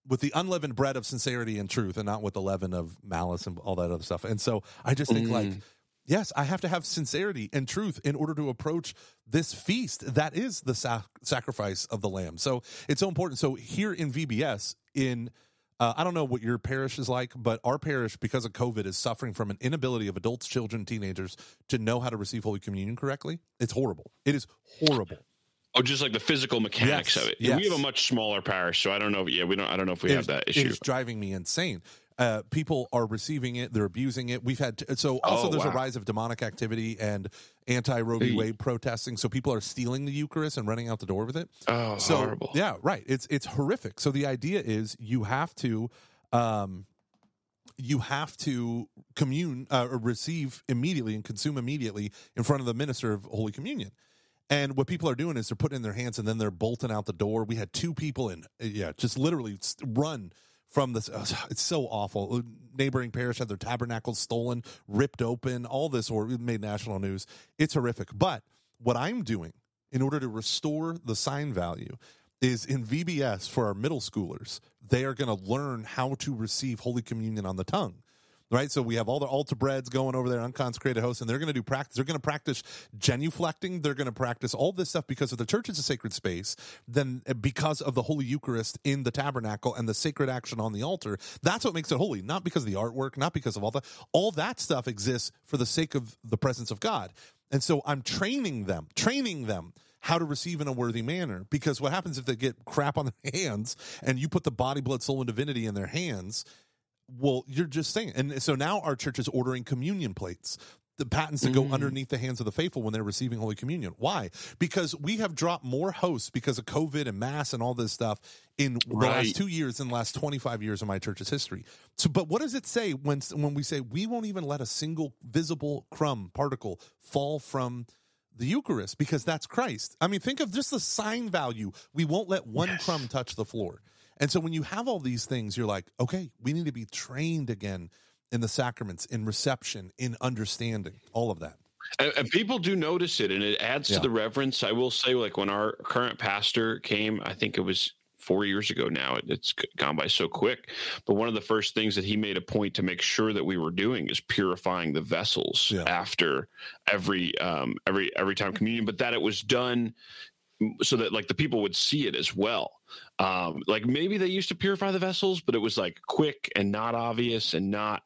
with the unleavened bread of sincerity and truth, and not with the leaven of malice and all that other stuff. And so I just think like. Yes, I have to have sincerity and truth in order to approach this feast that is the sac- sacrifice of the lamb. So it's so important. So here in VBS, in uh, I don't know what your parish is like, but our parish, because of COVID, is suffering from an inability of adults, children, teenagers to know how to receive Holy Communion correctly. It's horrible. It is horrible. Oh, just like the physical mechanics Yes, of it. yes. We have a much smaller parish, so I don't know. Yeah, we don't. I don't know if we It have is- that issue. It's driving me insane. Uh, people are receiving it; they're abusing it. We've had t- so also Oh, there's a rise of demonic activity and anti Roe v. Wade protesting. So people are stealing the Eucharist and running out the door with it. Oh, so horrible. yeah, right. It's it's horrific. So the idea is you have to. Um, you have to commune uh, or receive immediately and consume immediately in front of the minister of Holy Communion. And what people are doing is they're putting in their hands and then they're bolting out the door. We had two people in, yeah, just literally run from this. uh, It's so awful. Neighboring parish had their tabernacles stolen, ripped open, all this, or made national news. It's horrific. But what I'm doing in order to restore the sign value is in VBS for our middle schoolers, they are going to learn how to receive Holy Communion on the tongue. Right, so we have all the altar breads going over there, unconsecrated hosts, and they're going to do practice. They're going to practice genuflecting. They're going to practice all this stuff because if the church is a sacred space, then uh, because of the Holy Eucharist in the tabernacle and the sacred action on the altar, that's what makes it holy. Not because of the artwork, not because of all that. All that stuff exists for the sake of the presence of God. And so I'm training them, training them how to receive in a worthy manner. Because what happens if they get crap on their hands and you put the body, blood, soul, and divinity in their hands? Well, you're just saying. And so now our church is ordering communion plates. The patens that go Mm. underneath the hands of the faithful when they're receiving Holy Communion. Why? Because we have dropped more hosts because of COVID and mass and all this stuff in the Right. last two years than the last 25 years of my church's history. So, but what does it say when when we say we won't even let a single visible crumb particle fall from the Eucharist because that's Christ? I mean, think of just the sign value. We won't let one Yes. crumb touch the floor. And so when you have all these things, you're like, okay, we need to be trained again in the sacraments, in reception, in understanding, all of that. And, and people do notice it, and it adds Yeah. to the reverence. I will say, like when our current pastor came, I think it was four years ago now. It, has gone by so quick. But one of the first things that he made a point to make sure that we were doing is purifying the vessels Yeah. after every um, every every time communion. But that it was done so that like the people would see it as well. Um, like maybe they used to purify the vessels, but it was like quick and not obvious and not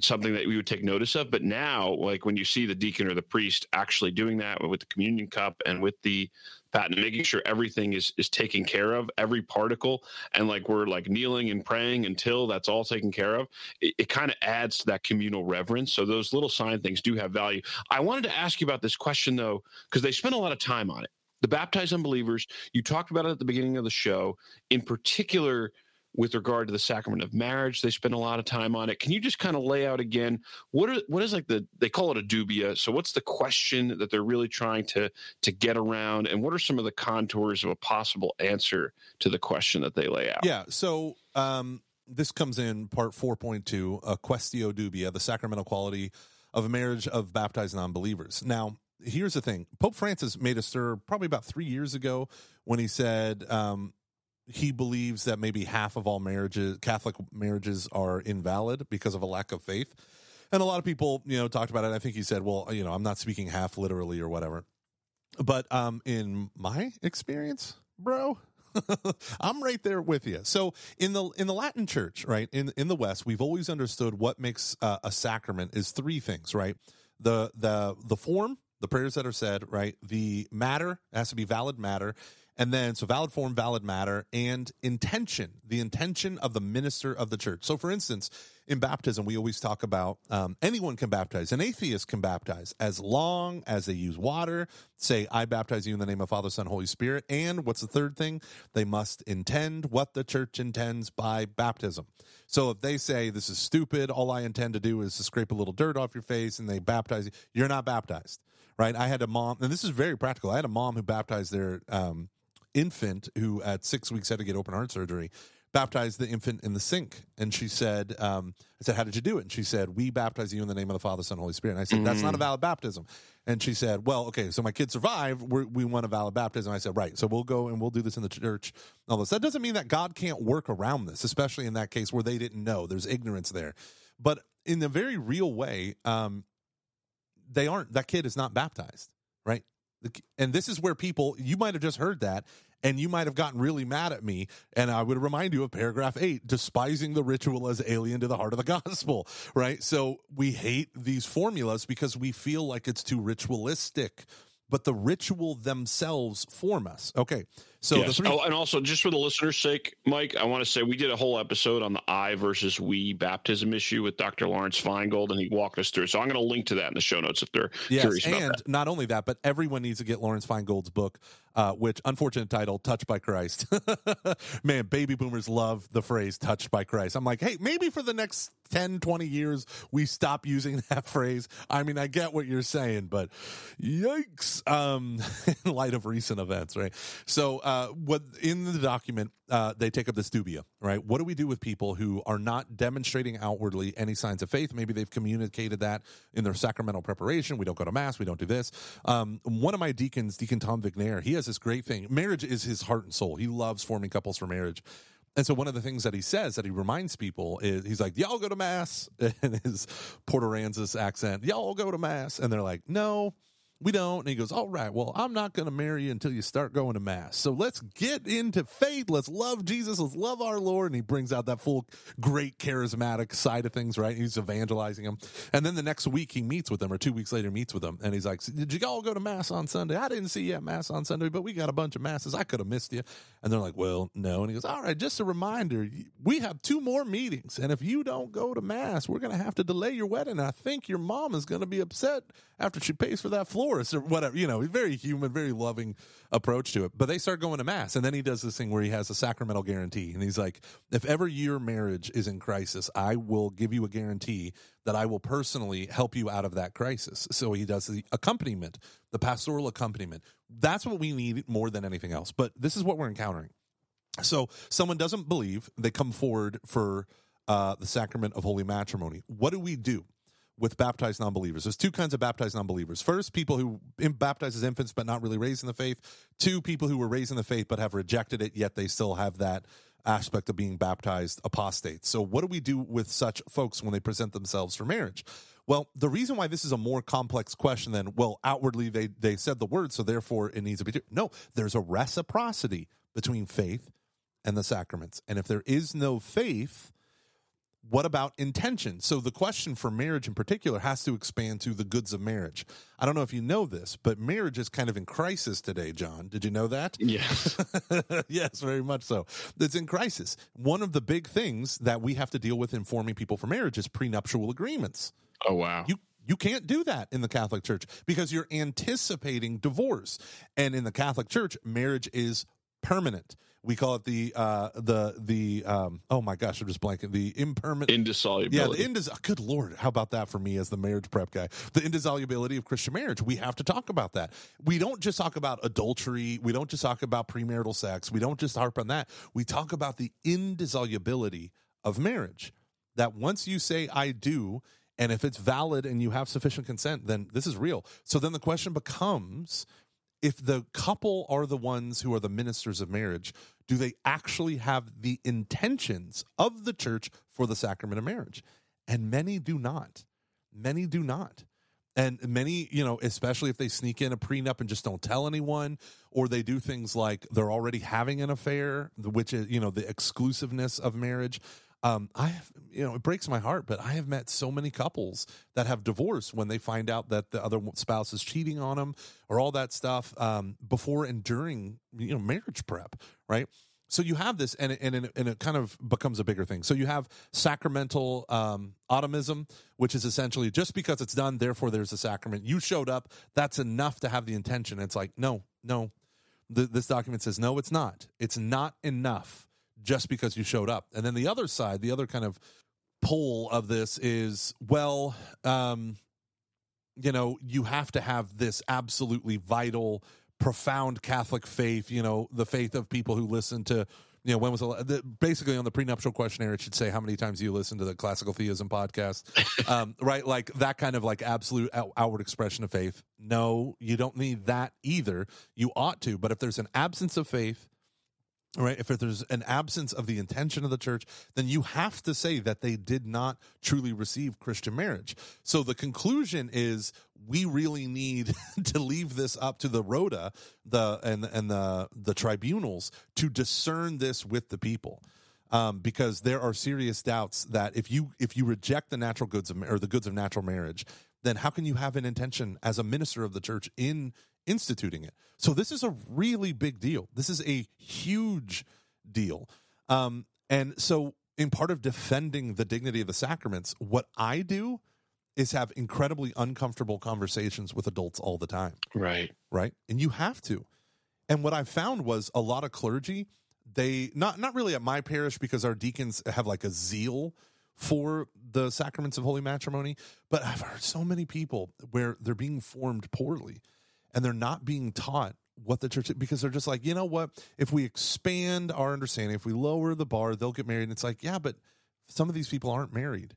something that we would take notice of. But now, like when you see the deacon or the priest actually doing that with the communion cup and with the paten, making sure everything is is taken care of, every particle, and like we're like kneeling and praying until that's all taken care of, it, it kind of adds to that communal reverence. So those little sign things do have value. I wanted to ask you about this question though, because they spent a lot of time on it. The baptized unbelievers, you talked about it at the beginning of the show, in particular with regard to the sacrament of marriage they spend a lot of time on it can you just kind of lay out again what are what is like the they call it a dubia so what's the question that they're really trying to to get around and what are some of the contours of a possible answer to the question that they lay out Yeah. So um, this comes in part 4.2, uh, Quaestio Dubia, the sacramental quality of a marriage of baptized non believers. Now, here's the thing Pope Francis made a stir probably about three years ago when he said, um, he believes that maybe half of all marriages, Catholic marriages, are invalid because of a lack of faith. And a lot of people, you know, talked about it. I think he said, "Well, you know, I'm not speaking half literally or whatever." But um, in my experience, bro, I'm right there with you. So in the in the Latin Church, right in in the West, we've always understood what makes uh, a sacrament is three things, right? The the the form, the prayers that are said, right? The matter has to be valid matter, and then so valid form, valid matter, and intention, the intention of the minister of the church. So, for instance, in baptism, we always talk about um, anyone can baptize. An atheist can baptize as long as they use water, say, I baptize you in the name of Father, Son, Holy Spirit. And what's the third thing? They must intend what the church intends by baptism. So if they say, This is stupid, all I intend to do is to scrape a little dirt off your face and they baptize you, you're not baptized. Right? I had a mom, and this is very practical. I had a mom who baptized their um, infant who at six weeks had to get open heart surgery baptized the infant in the sink. And she said, um, I said, how did you do it? And she said, we baptize you in the name of the Father, Son, Holy Spirit. And I said, that's not a mm. valid baptism. And she said, well, okay, so my kid survived. We're, we want a valid baptism. I said, right. So we'll go and we'll do this in the church. All this. That doesn't mean that God can't work around this, especially in that case where they didn't know. There's ignorance there. But in a very real way, um, they aren't, that kid is not baptized, right? And this is where people, you might have just heard that and you might have gotten really mad at me. And I would remind you of paragraph eight, despising the ritual as alien to the heart of the gospel, right? So we hate these formulas because we feel like it's too ritualistic but the ritual themselves form us. Okay. So, yes. three- oh, and also just for the listener's sake, Mike, I want to say we did a whole episode on the I versus we baptism issue with Dr. Lawrence Feingold, and he walked us through. So I'm going to link to that in the show notes if they're yes, curious about and not only that, but everyone needs to get Lawrence Feingold's book, uh, which unfortunate title, "Touched by Christ." Man, baby boomers love the phrase "touched by Christ." I'm like, hey, maybe for the next 10, 20 years, we stop using that phrase. I mean, I get what you're saying, but yikes, um, in light of recent events, right? So, uh, what in the document, uh, they take up this dubia, right? What do we do with people who are not demonstrating outwardly any signs of faith? Maybe they've communicated that in their sacramental preparation. We don't go to mass. We don't do this. Um, one of my deacons, Deacon Tom Vignair, he has this great thing. Marriage is his heart and soul. He loves forming couples for marriage. And so one of the things that he says that he reminds people is he's like, Y'all go to mass in his Port Aransas accent, y'all go to mass. And they're like, No, we don't. And he goes, All right, well, I'm not going to marry you until you start going to Mass. So let's get into faith. Let's love Jesus. Let's love our Lord. And he brings out that full, great charismatic side of things, right? He's evangelizing him. And then the next week he meets with them, or two weeks later meets with them. And he's like, Did you all go to Mass on Sunday? I didn't see you at Mass on Sunday, but we got a bunch of Masses. I could have missed you. And they're like, Well, no. And he goes, All right, just a reminder we have two more meetings. And if you don't go to Mass, we're going to have to delay your wedding. I think your mom is going to be upset after she pays for that or whatever. You know, very human, very loving approach to it. But they start going to mass, and then he does this thing where he has a sacramental guarantee, and he's like, "If ever your marriage is in crisis, I will give you a guarantee that I will personally help you out of that crisis." So he does the accompaniment, the pastoral accompaniment. That's what we need more than anything else. But this is what we're encountering. So someone doesn't believe, they come forward for uh, the sacrament of holy matrimony. What do we do? With baptized non-believers. There's two kinds of baptized non-believers. First, people who baptize as infants but not really raised in the faith. Two, people who were raised in the faith but have rejected it, yet they still have that aspect of being baptized apostates. So, what do we do with such folks when they present themselves for marriage? Well, the reason why this is a more complex question than well, outwardly they they said the word, so therefore it needs to be. No, there's a reciprocity between faith and the sacraments, and if there is no faith what about intention? So the question for marriage in particular has to expand to the goods of marriage. I don't know if you know this, but marriage is kind of in crisis today, John. Did you know that? Yes. yes, very much so. It's in crisis. One of the big things that we have to deal with in forming people for marriage is prenuptial agreements. Oh wow. You you can't do that in the Catholic Church because you're anticipating divorce. And in the Catholic Church, marriage is permanent. We call it the uh, the the um, oh my gosh, I'm just blanking the impermanent indissolubility. Yeah, the indis- Good lord, how about that for me as the marriage prep guy? The indissolubility of Christian marriage. We have to talk about that. We don't just talk about adultery. We don't just talk about premarital sex. We don't just harp on that. We talk about the indissolubility of marriage. That once you say I do, and if it's valid and you have sufficient consent, then this is real. So then the question becomes if the couple are the ones who are the ministers of marriage, do they actually have the intentions of the church for the sacrament of marriage? And many do not. Many do not. And many, you know, especially if they sneak in a prenup and just don't tell anyone, or they do things like they're already having an affair, which is, you know, the exclusiveness of marriage. Um, I, have, you know, it breaks my heart, but I have met so many couples that have divorced when they find out that the other spouse is cheating on them or all that stuff um, before and during, you know, marriage prep, right? so you have this and it, and, and it kind of becomes a bigger thing. So you have sacramental um, automatism which is essentially just because it's done therefore there's a sacrament. You showed up that's enough to have the intention. It's like no no. The, this document says no it's not. It's not enough just because you showed up and then the other side the other kind of pull of this is well um, you know you have to have this absolutely vital profound Catholic faith, you know, the faith of people who listen to, you know, when was the, basically on the prenuptial questionnaire, it should say how many times you listen to the classical theism podcast, um, right? Like that kind of like absolute outward expression of faith. No, you don't need that either. You ought to, but if there's an absence of faith, right? If there's an absence of the intention of the church then you have to say that they did not truly receive christian marriage. So the conclusion is we really need to leave this up to the rota the and and the the tribunals to discern this with the people um, because there are serious doubts that if you if you reject the natural goods of or the goods of natural marriage then how can you have an intention as a minister of the church in instituting it. So this is a really big deal. This is a huge deal. Um, and so, in part of defending the dignity of the sacraments, what I do is have incredibly uncomfortable conversations with adults all the time. Right. Right. And you have to. And what I found was a lot of clergy, they not not really at my parish because our deacons have like a zeal for the sacraments of holy matrimony, but I've heard so many people where they're being formed poorly and they're not being taught what the church is because they're just like you know what? If we expand our understanding if we lower the bar they'll get married. And it's like yeah but some of these people aren't married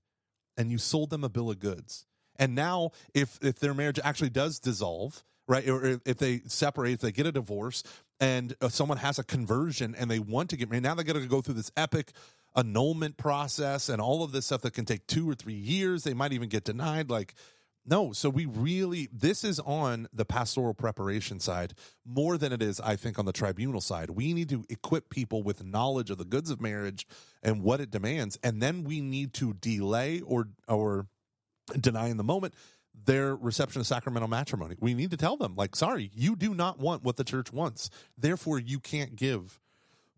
and you sold them a bill of goods. And now if if their marriage actually does dissolve right or if they separate if they get a divorce and uh, someone has a conversion and they want to get married now they got to go through this epic annulment process and all of this stuff that can take two or three years they might even get denied like no, so we really this is on the pastoral preparation side more than it is I think on the tribunal side. We need to equip people with knowledge of the goods of marriage and what it demands and then we need to delay or or deny in the moment their reception of sacramental matrimony. We need to tell them like sorry, you do not want what the church wants. Therefore you can't give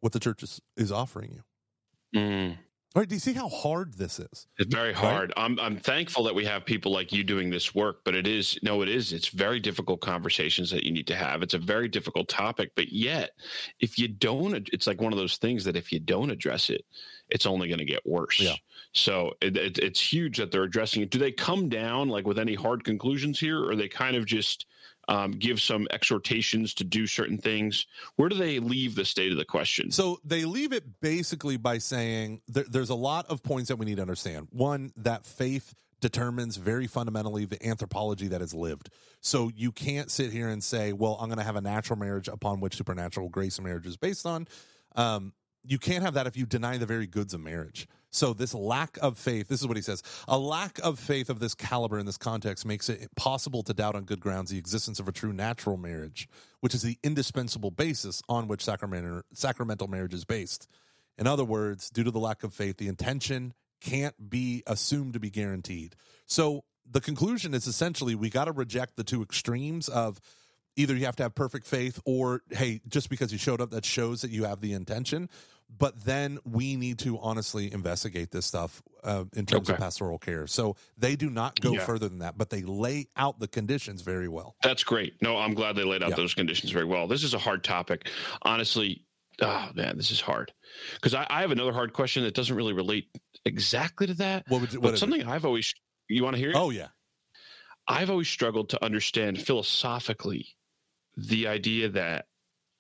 what the church is, is offering you. Mm. Right, do you see how hard this is? It's very hard. Right? I'm I'm thankful that we have people like you doing this work, but it is no, it is. It's very difficult conversations that you need to have. It's a very difficult topic, but yet, if you don't, it's like one of those things that if you don't address it, it's only going to get worse. Yeah. So it, it, it's huge that they're addressing it. Do they come down like with any hard conclusions here, or they kind of just um, give some exhortations to do certain things. Where do they leave the state of the question? So they leave it basically by saying there, there's a lot of points that we need to understand. One, that faith determines very fundamentally the anthropology that is lived. So you can't sit here and say, well, I'm going to have a natural marriage upon which supernatural grace marriage is based on. Um, you can't have that if you deny the very goods of marriage. So this lack of faith, this is what he says, a lack of faith of this caliber in this context makes it possible to doubt on good grounds the existence of a true natural marriage, which is the indispensable basis on which sacramental, marriage is based. In other words, due to the lack of faith, the intention can't be assumed to be guaranteed. So the conclusion is essentially we got to reject the two extremes of either you have to have perfect faith or hey just because you showed up that shows that you have the intention but then we need to honestly investigate this stuff uh, in terms okay. of pastoral care. So they do not go yeah. further than that, but they lay out the conditions very well. That's great. No, I'm glad they laid out yeah. those conditions very well. This is a hard topic. Honestly, oh man, this is hard. Because I, I, have another hard question that doesn't really relate exactly to that. What would, what but something it? I've always, you want to hear it? Oh, yeah. I've always struggled to understand philosophically the idea that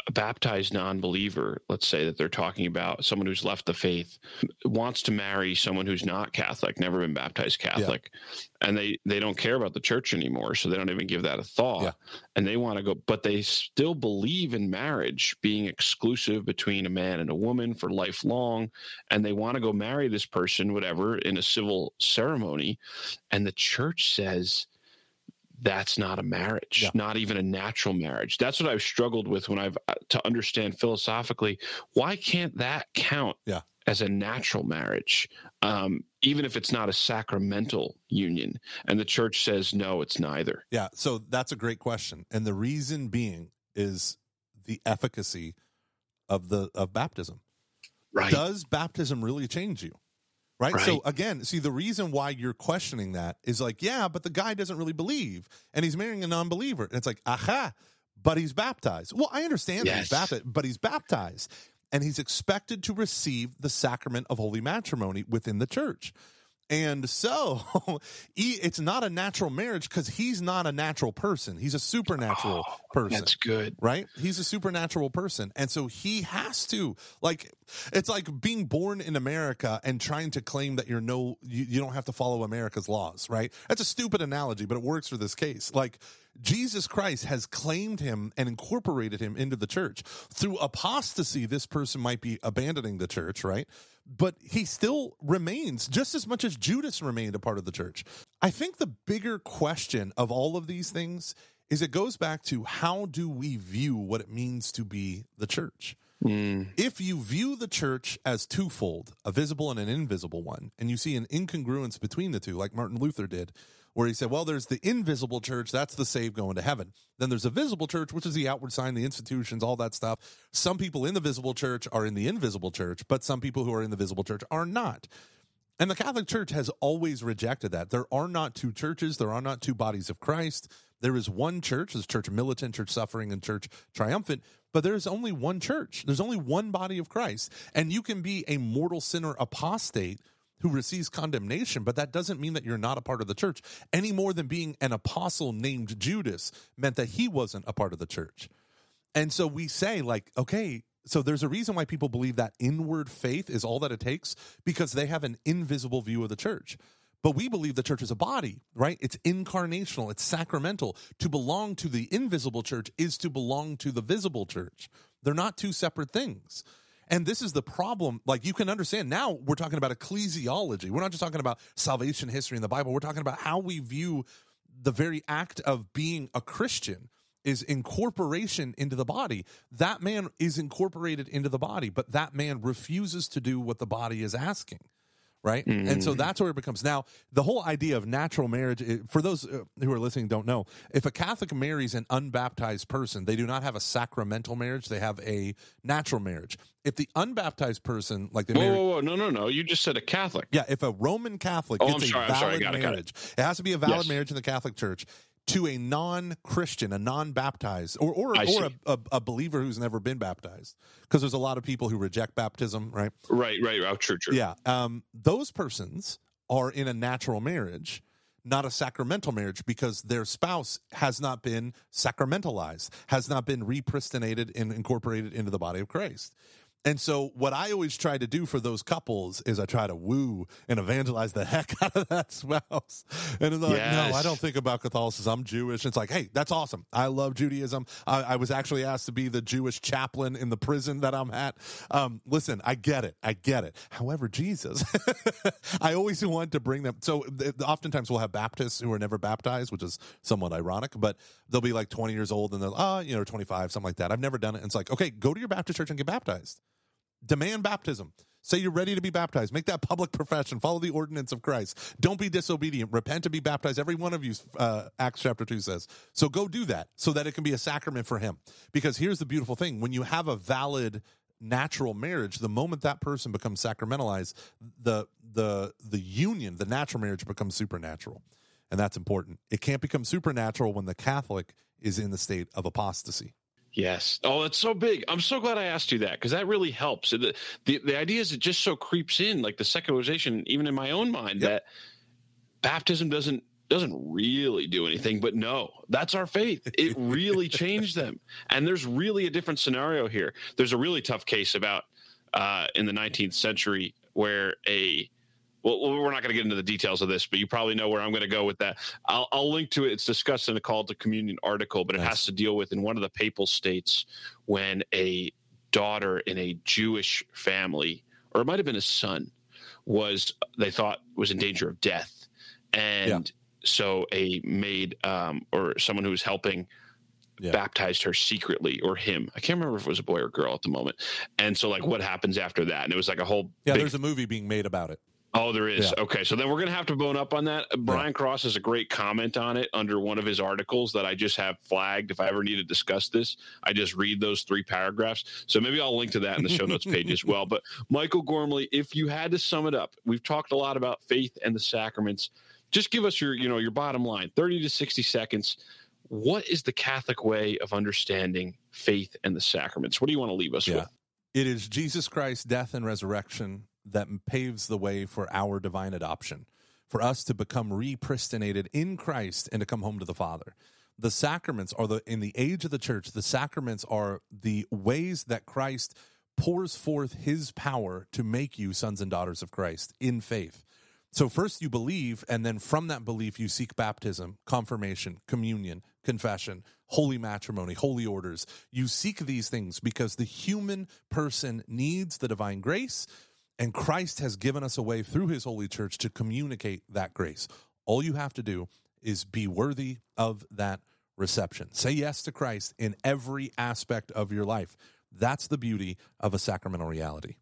a baptized non-believer let's say that they're talking about someone who's left the faith wants to marry someone who's not catholic never been baptized catholic yeah. and they they don't care about the church anymore so they don't even give that a thought yeah. and they want to go but they still believe in marriage being exclusive between a man and a woman for lifelong and they want to go marry this person whatever in a civil ceremony and the church says that's not a marriage, yeah. not even a natural marriage. That's what I've struggled with when I've uh, to understand philosophically why can't that count yeah. as a natural marriage, um, even if it's not a sacramental union? And the church says no, it's neither. Yeah, so that's a great question, and the reason being is the efficacy of the of baptism. Right? Does baptism really change you? Right? right? So again, see the reason why you're questioning that is like, yeah, but the guy doesn't really believe and he's marrying a non-believer. And it's like, aha, but he's baptized. Well, I understand yes. that he's baptized, but he's baptized and he's expected to receive the sacrament of holy matrimony within the church. And so it's not a natural marriage because he's not a natural person. He's a supernatural oh, person. That's good. Right? He's a supernatural person. And so he has to, like, it's like being born in America and trying to claim that you're no, you, you don't have to follow America's laws, right? That's a stupid analogy, but it works for this case. Like, Jesus Christ has claimed him and incorporated him into the church. Through apostasy, this person might be abandoning the church, right? But he still remains just as much as Judas remained a part of the church. I think the bigger question of all of these things is it goes back to how do we view what it means to be the church? Mm. If you view the church as twofold, a visible and an invisible one, and you see an incongruence between the two, like Martin Luther did, where he said, well, there's the invisible church, that's the saved going to heaven. Then there's a visible church, which is the outward sign, the institutions, all that stuff. Some people in the visible church are in the invisible church, but some people who are in the visible church are not. And the Catholic Church has always rejected that. There are not two churches, there are not two bodies of Christ. There is one church, there's church militant, church suffering, and church triumphant, but there's only one church. There's only one body of Christ. And you can be a mortal sinner apostate who receives condemnation, but that doesn't mean that you're not a part of the church any more than being an apostle named Judas meant that he wasn't a part of the church. And so we say, like, okay, so there's a reason why people believe that inward faith is all that it takes because they have an invisible view of the church. But we believe the church is a body, right? It's incarnational, it's sacramental. To belong to the invisible church is to belong to the visible church. They're not two separate things. And this is the problem. Like you can understand now, we're talking about ecclesiology. We're not just talking about salvation history in the Bible. We're talking about how we view the very act of being a Christian is incorporation into the body. That man is incorporated into the body, but that man refuses to do what the body is asking right? Mm-hmm. And so mm. that's where it becomes. Now, the whole idea of natural marriage, for those uh, who are listening don't know, if a Catholic marries an unbaptized person, they do not have a sacramental marriage, they have a natural marriage. If the unbaptized person, like they whoa, marry, whoa, whoa, no, no, no, you just said a Catholic. Yeah, if a Roman Catholic oh, gets sorry, a valid it, marriage, it. it. has to be a valid yes. marriage in the Catholic Church to a non-Christian, a non-baptized, or or, or a, a, a, believer who's never been baptized, because there's a lot of people who reject baptism, right? Right, right. Oh, true, true. Yeah, um, those persons are in a natural marriage, not a sacramental marriage, because their spouse has not been sacramentalized, has not been repristinated and incorporated into the body of Christ. And so, what I always try to do for those couples is I try to woo and evangelize the heck out of that spouse. And it's like, yes. no, I don't think about Catholicism. I'm Jewish. It's like, hey, that's awesome. I love Judaism. I, I was actually asked to be the Jewish chaplain in the prison that I'm at. Um, listen, I get it. I get it. However, Jesus, I always want to bring them. So, oftentimes we'll have Baptists who are never baptized, which is somewhat ironic, but they'll be like 20 years old and they're, oh, you know, 25, something like that. I've never done it. And it's like, okay, go to your Baptist church and get baptized demand baptism. Say you're ready to be baptized. Make that public profession. Follow the ordinance of Christ. Don't be disobedient. Repent and be baptized. Every one of you, uh, Acts chapter 2 says. So go do that so that it can be a sacrament for him. Because here's the beautiful thing when you have a valid natural marriage, the moment that person becomes sacramentalized, the, the, the union, the natural marriage becomes supernatural. And that's important. It can't become supernatural when the Catholic is in the state of apostasy. Yes. Oh, that's so big. I'm so glad I asked you that because that really helps. The, the, the idea is it just so creeps in, like the secularization, even in my own mind, yep. that baptism doesn't doesn't really do anything. But no, that's our faith. It really changed them. And there's really a different scenario here. There's a really tough case about uh, in the 19th century where a well, we're not going to get into the details of this, but you probably know where I'm going to go with that. I'll, I'll link to it. It's discussed in a Called to Communion article, but it nice. has to deal with in one of the papal states when a daughter in a Jewish family, or it might have been a son, was they thought was in danger of death, and yeah. so a maid um, or someone who was helping yeah. baptized her secretly or him. I can't remember if it was a boy or girl at the moment. And so like what happens after that? And it was like a whole Yeah, big, there's a movie being made about it. Oh, there is. Yeah. Okay, so then we're going to have to bone up on that. Uh, Bryan yeah. Cross has a great comment on it under one of his articles that I just have flagged. If I ever need to discuss this, I just read those three paragraphs. So maybe I'll link to that in the show notes page as well. But Michael Gormley, if you had to sum it up, we've talked a lot about faith and the sacraments. Just give us your, you know, your bottom line, thirty to sixty seconds. What is the Catholic way of understanding faith and the sacraments? What do you want to leave us yeah. with? It is Jesus Christ's death and resurrection that paves the way for our divine adoption, for us to become repristinated in Christ and to come home to the Father. The sacraments are the in the age of the church, the sacraments are the ways that Christ pours forth his power to make you sons and daughters of Christ in faith. So first you believe, and then from that belief you seek baptism, confirmation, communion, confession, holy matrimony, holy orders. You seek these things because the human person needs the divine grace and Christ has given us a way through his holy church to communicate that grace. All you have to do is be worthy of that reception. Say yes to Christ in every aspect of your life. That's the beauty of a sacramental reality.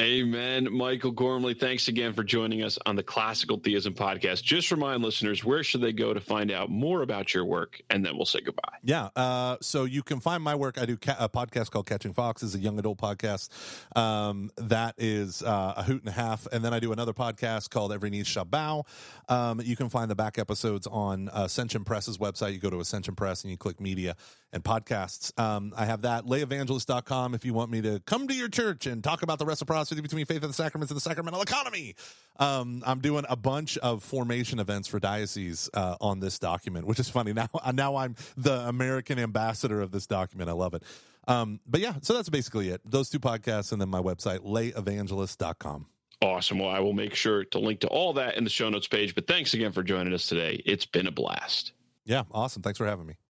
Amen. Michael Gormley, thanks again for joining us on the Classical Theism Podcast. Just remind listeners, where should they go to find out more about your work? And then we'll say goodbye. Yeah. Uh, so you can find my work. I do ca- a podcast called Catching Foxes, a young adult podcast. Um, that is uh, a hoot and a half. And then I do another podcast called Every Knee Shall. Um, you can find the back episodes on Ascension Press's website. You go to Ascension Press and you click media and podcasts. Um, I have that. Layevangelist.com if you want me to come to your church and talk about the reciprocity between faith and the sacraments and the sacramental economy. Um, I'm doing a bunch of formation events for dioceses uh, on this document, which is funny. Now, now I'm the American ambassador of this document. I love it. Um, but yeah, so that's basically it. Those two podcasts and then my website, layevangelist.com. Awesome. Well, I will make sure to link to all that in the show notes page. But thanks again for joining us today. It's been a blast. Yeah, awesome. Thanks for having me.